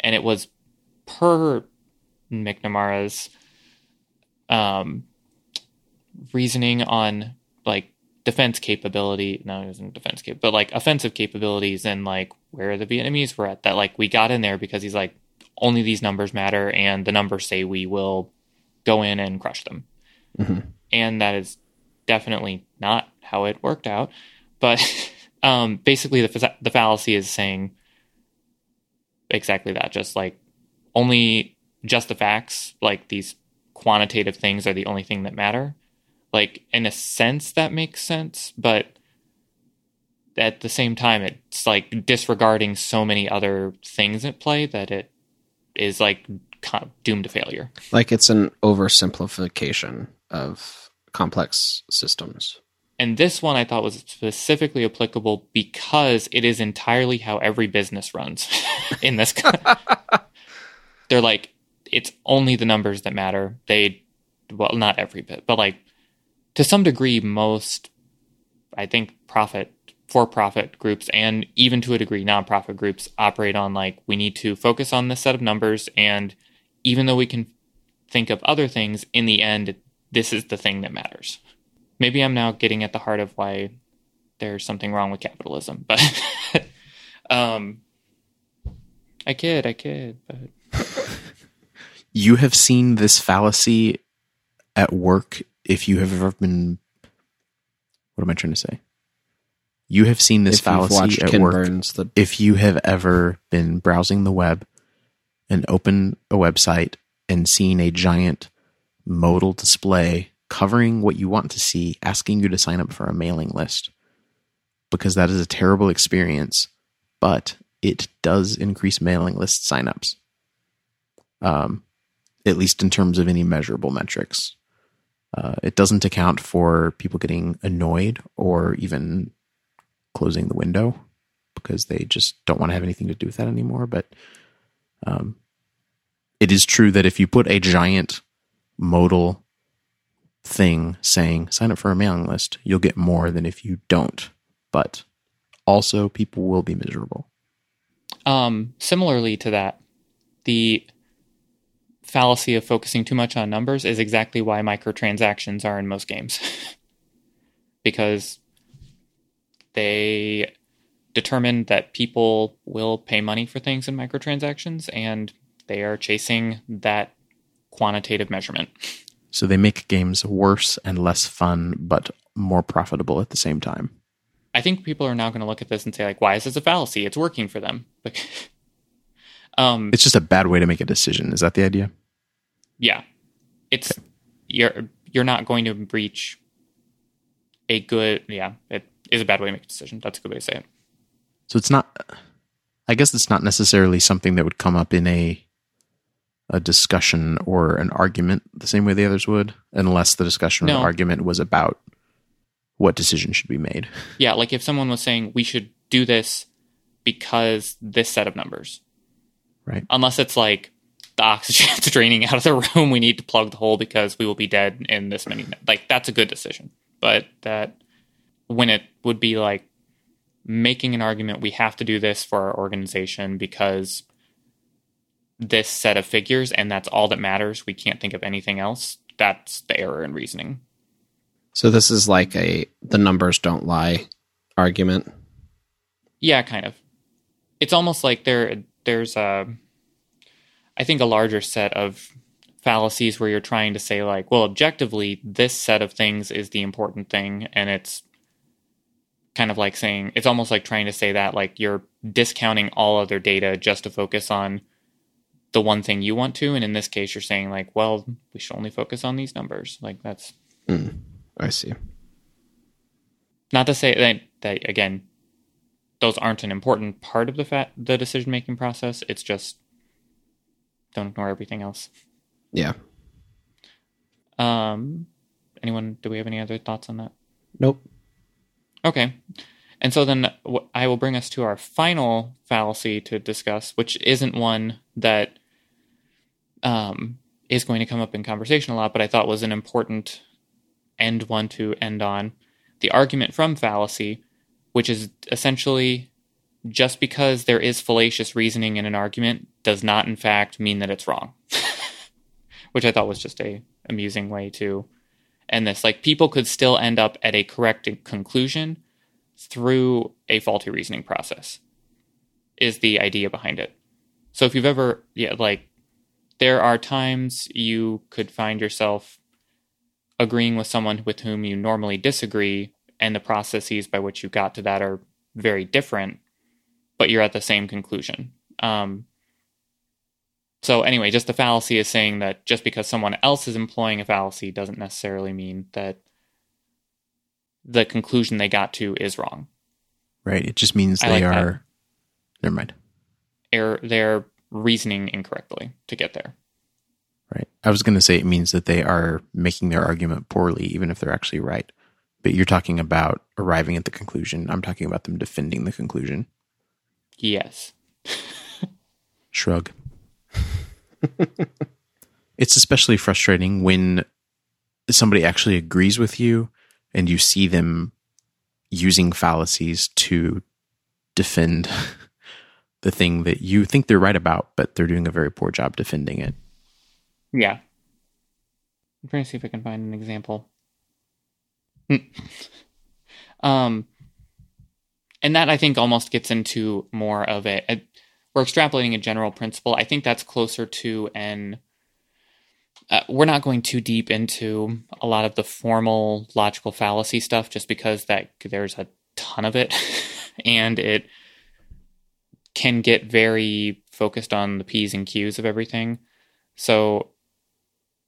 And it was per McNamara's um, reasoning on like defense capability. No, it wasn't defense cap, but like offensive capabilities and like where the Vietnamese were at. That like we got in there because he's like only these numbers matter, and the numbers say we will go in and crush them. Mm-hmm. And that is definitely not how it worked out. But um, basically, the, the fallacy is saying exactly that. Just like only just the facts, like these quantitative things, are the only thing that matter. Like in a sense, that makes sense, but at the same time, it's like disregarding so many other things at play that it is like doomed to failure. Like it's an oversimplification of complex systems. And this one I thought was specifically applicable because it is entirely how every business runs in this. They're like, it's only the numbers that matter. They, well, not every bit, but like to some degree, most, I think, profit, for profit groups and even to a degree, nonprofit groups operate on like, we need to focus on this set of numbers. And even though we can think of other things, in the end, this is the thing that matters. Maybe I'm now getting at the heart of why there's something wrong with capitalism, but um, I kid, I kid, but You have seen this fallacy at work if you have ever been. What am I trying to say? You have seen this if fallacy at Ken work Burns, the if you have ever been browsing the web and opened a website and seen a giant modal display covering what you want to see, asking you to sign up for a mailing list, because that is a terrible experience, but it does increase mailing list signups. Um, at least in terms of any measurable metrics. Uh, it doesn't account for people getting annoyed or even closing the window because they just don't want to have anything to do with that anymore. But um, it is true that if you put a giant modal thing saying sign up for a mailing list, you'll get more than if you don't. But also, people will be miserable. Um, similarly to that, the fallacy of focusing too much on numbers is exactly why microtransactions are in most games. because they determine that people will pay money for things in microtransactions and they are chasing that quantitative measurement. So they make games worse and less fun, but more profitable at the same time. I think people are now going to look at this and say, like, why is this a fallacy? It's working for them. um, It's just a bad way to make a decision. Is that the idea? Yeah, it's you're you're not going to reach a good. Yeah, it is a bad way to make a decision. That's a good way to say it. So it's not. I guess it's not necessarily something that would come up in a a discussion or an argument the same way the others would, unless the discussion or No. the argument was about what decision should be made. Yeah, like if someone was saying we should do this because this set of numbers, Right. Unless it's like the oxygen's draining out of the room, we need to plug the hole because we will be dead in this many. Minutes. Like that's a good decision, but that when it would be like making an argument, we have to do this for our organization because this set of figures and that's all that matters. We can't think of anything else. That's the error in reasoning. so this is like a the numbers don't lie argument. Yeah, kind of. It's almost like there there's a I think a larger set of fallacies where you're trying to say like, well, objectively this set of things is the important thing and it's kind of like saying it's almost like trying to say that like you're discounting all other data just to focus on the one thing you want to and in this case you're saying like, well, we should only focus on these numbers. Like that's Mm, I see. not to say that, that again those aren't an important part of the fa- the decision making process it's just don't ignore everything else Yeah. um anyone do we have any other thoughts on that Nope. okay and so then i will bring us to our final fallacy to discuss which isn't one that um is going to come up in conversation a lot but i thought was an important end one to end on the argument from fallacy which is essentially just because there is fallacious reasoning in an argument does not in fact mean that it's wrong. Which i thought was just a amusing way to end this. Like people could still end up at a correct conclusion through a faulty reasoning process is the idea behind it. So if you've ever yeah like there are times you could find yourself agreeing with someone with whom you normally disagree and the processes by which you got to that are very different, but you're at the same conclusion. Um, so, anyway, just the fallacy is saying that just because someone else is employing a fallacy doesn't necessarily mean that the conclusion they got to is wrong. Right. It just means I they like that. are. Never mind. Error, they're reasoning incorrectly to get there. Right. I was going to say it means that they are making their argument poorly, even if they're actually right. But you're talking about arriving at the conclusion. I'm talking about them defending the conclusion. Yes. Shrug. it's especially frustrating when somebody actually agrees with you and you see them using fallacies to defend the thing that you think they're right about, but they're doing a very poor job defending it. Yeah. I'm trying to see if I can find an example. Hmm. um, and that I think almost gets into more of a, a we're extrapolating a general principle. I think that's closer to an. Uh, we're not going too deep into a lot of the formal logical fallacy stuff, just because that there's a ton of it, and it can get very focused on the p's and q's of everything. So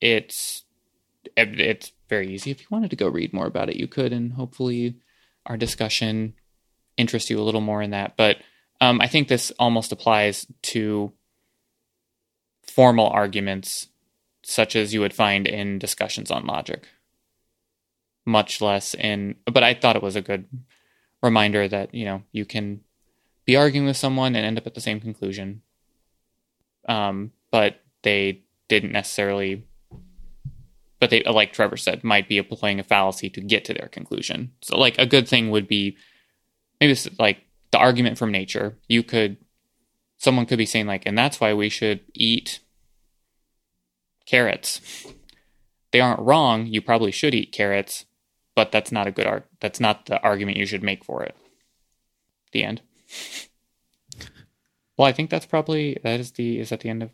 it's it's very easy. If you wanted to go read more about it, you could, and hopefully our discussion interests you a little more in that. But um, I think this almost applies to formal arguments, such as you would find in discussions on logic, much less in. But I thought it was a good reminder that you know you can be arguing with someone and end up at the same conclusion. Um, but they didn't necessarily but they like trevor said might be applying a fallacy to get to their conclusion so like a good thing would be maybe it's like the argument from nature. You could someone could be saying like and that's why we should eat carrots. They aren't wrong. You probably should eat carrots but that's not a good art that's not the argument you should make for it. The end. Well i think that's probably that is the is that the end of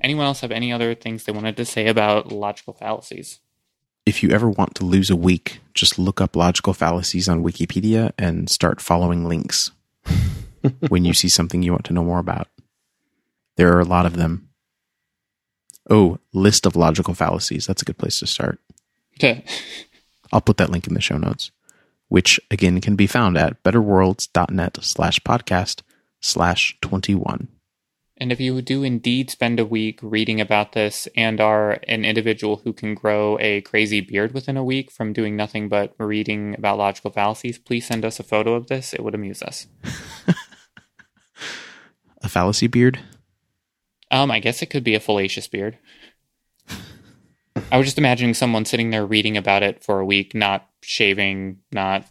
anyone else have any other things they wanted to say about logical fallacies? If you ever want to lose a week, just look up logical fallacies on Wikipedia and start following links when you see something you want to know more about. There are a lot of them. Oh, list of logical fallacies. That's a good place to start. Okay. I'll put that link in the show notes, which again can be found at betterworlds.net slash podcast slash 21. And if you do indeed spend a week reading about this and are an individual who can grow a crazy beard within a week from doing nothing but reading about logical fallacies, please send us a photo of this. It would amuse us. a fallacy beard? Um, I guess it could be a fallacious beard. I was just imagining someone sitting there reading about it for a week, not shaving, not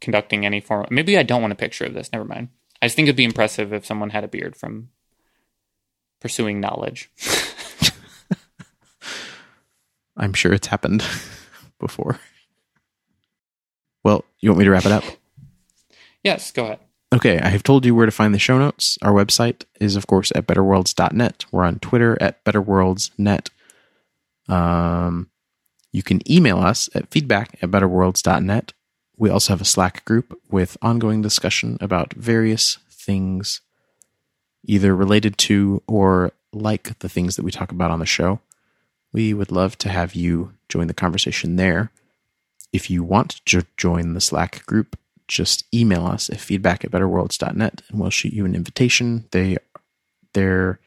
conducting any form. Maybe I don't want a picture of this. Never mind. I just think it'd be impressive if someone had a beard from pursuing knowledge. I'm sure it's happened before. Well, you want me to wrap it up? yes, go ahead. Okay, I have told you where to find the show notes. Our website is, of course, at betterworlds.net. We're on Twitter at betterworldsnet. Um, you can email us at feedback at betterworlds.net. We also have a Slack group with ongoing discussion about various things, either related to or like the things that we talk about on the show. We would love to have you join the conversation there. If you want to join the Slack group, just email us at feedback at betterworlds.net and we'll shoot you an invitation. They there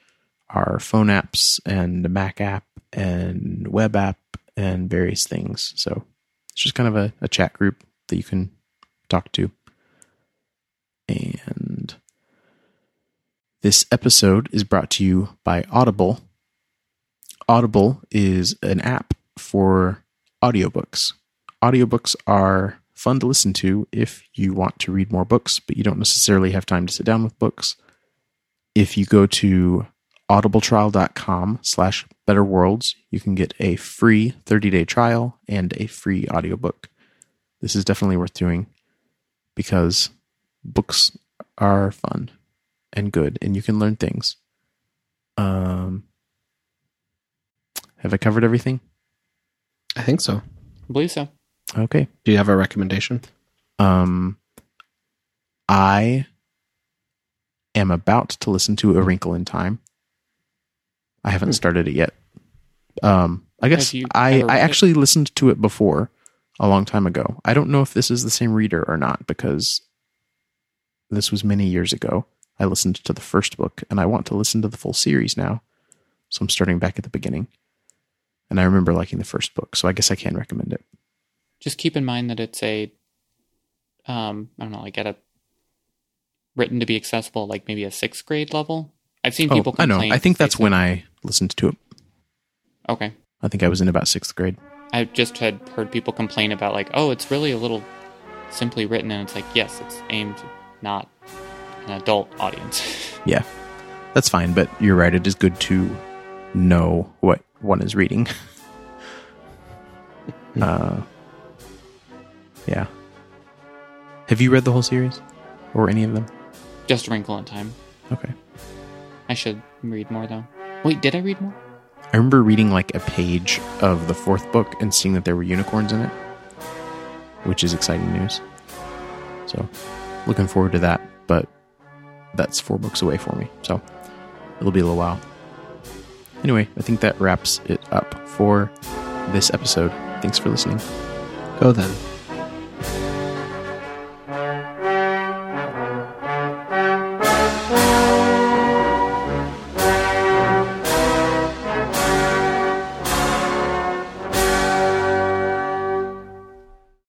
are phone apps and a Mac app and web app and various things. So it's just kind of a, a chat group that you can talk to. And this episode is brought to you by Audible. Audible is an app for audiobooks. Audiobooks are fun to listen to if you want to read more books, but you don't necessarily have time to sit down with books. If you go to audibletrial.com slash betterworlds, you can get a free 30-day trial and a free audiobook. This is definitely worth doing because books are fun and good and you can learn things. Um, have I covered everything? I think so. I believe so. Okay. Do you have a recommendation? Um, I am about to listen to A Wrinkle in Time. I haven't Hmm. started it yet. Um, I guess I, I read it? actually listened to it before a long time ago. I don't know if this is the same reader or not because this was many years ago. I listened to the first book, and I want to listen to the full series now. So I'm starting back at the beginning. And I remember liking the first book, so I guess I can recommend it. Just keep in mind that it's a, um, I don't know, like at a written to be accessible, like maybe a sixth grade level. I've seen people. oh, I know. complain I think that's when I listened to it. Okay, I think I was in about sixth grade. I just had heard people complain about like, oh, it's really a little simply written, and it's like, yes, it's aimed not an adult audience. Yeah, that's fine. But you're right. It is good to know what one is reading. uh, yeah. Have you read the whole series or any of them? just a wrinkle in time. Okay. I should read more though. Wait, did I read more? I remember reading like a page of the fourth book and seeing that there were unicorns in it, which is exciting news. So, looking forward to that. But that's four books away for me, so it'll be a little while. Anyway, I think that wraps it up for this episode. Thanks for listening. Go then.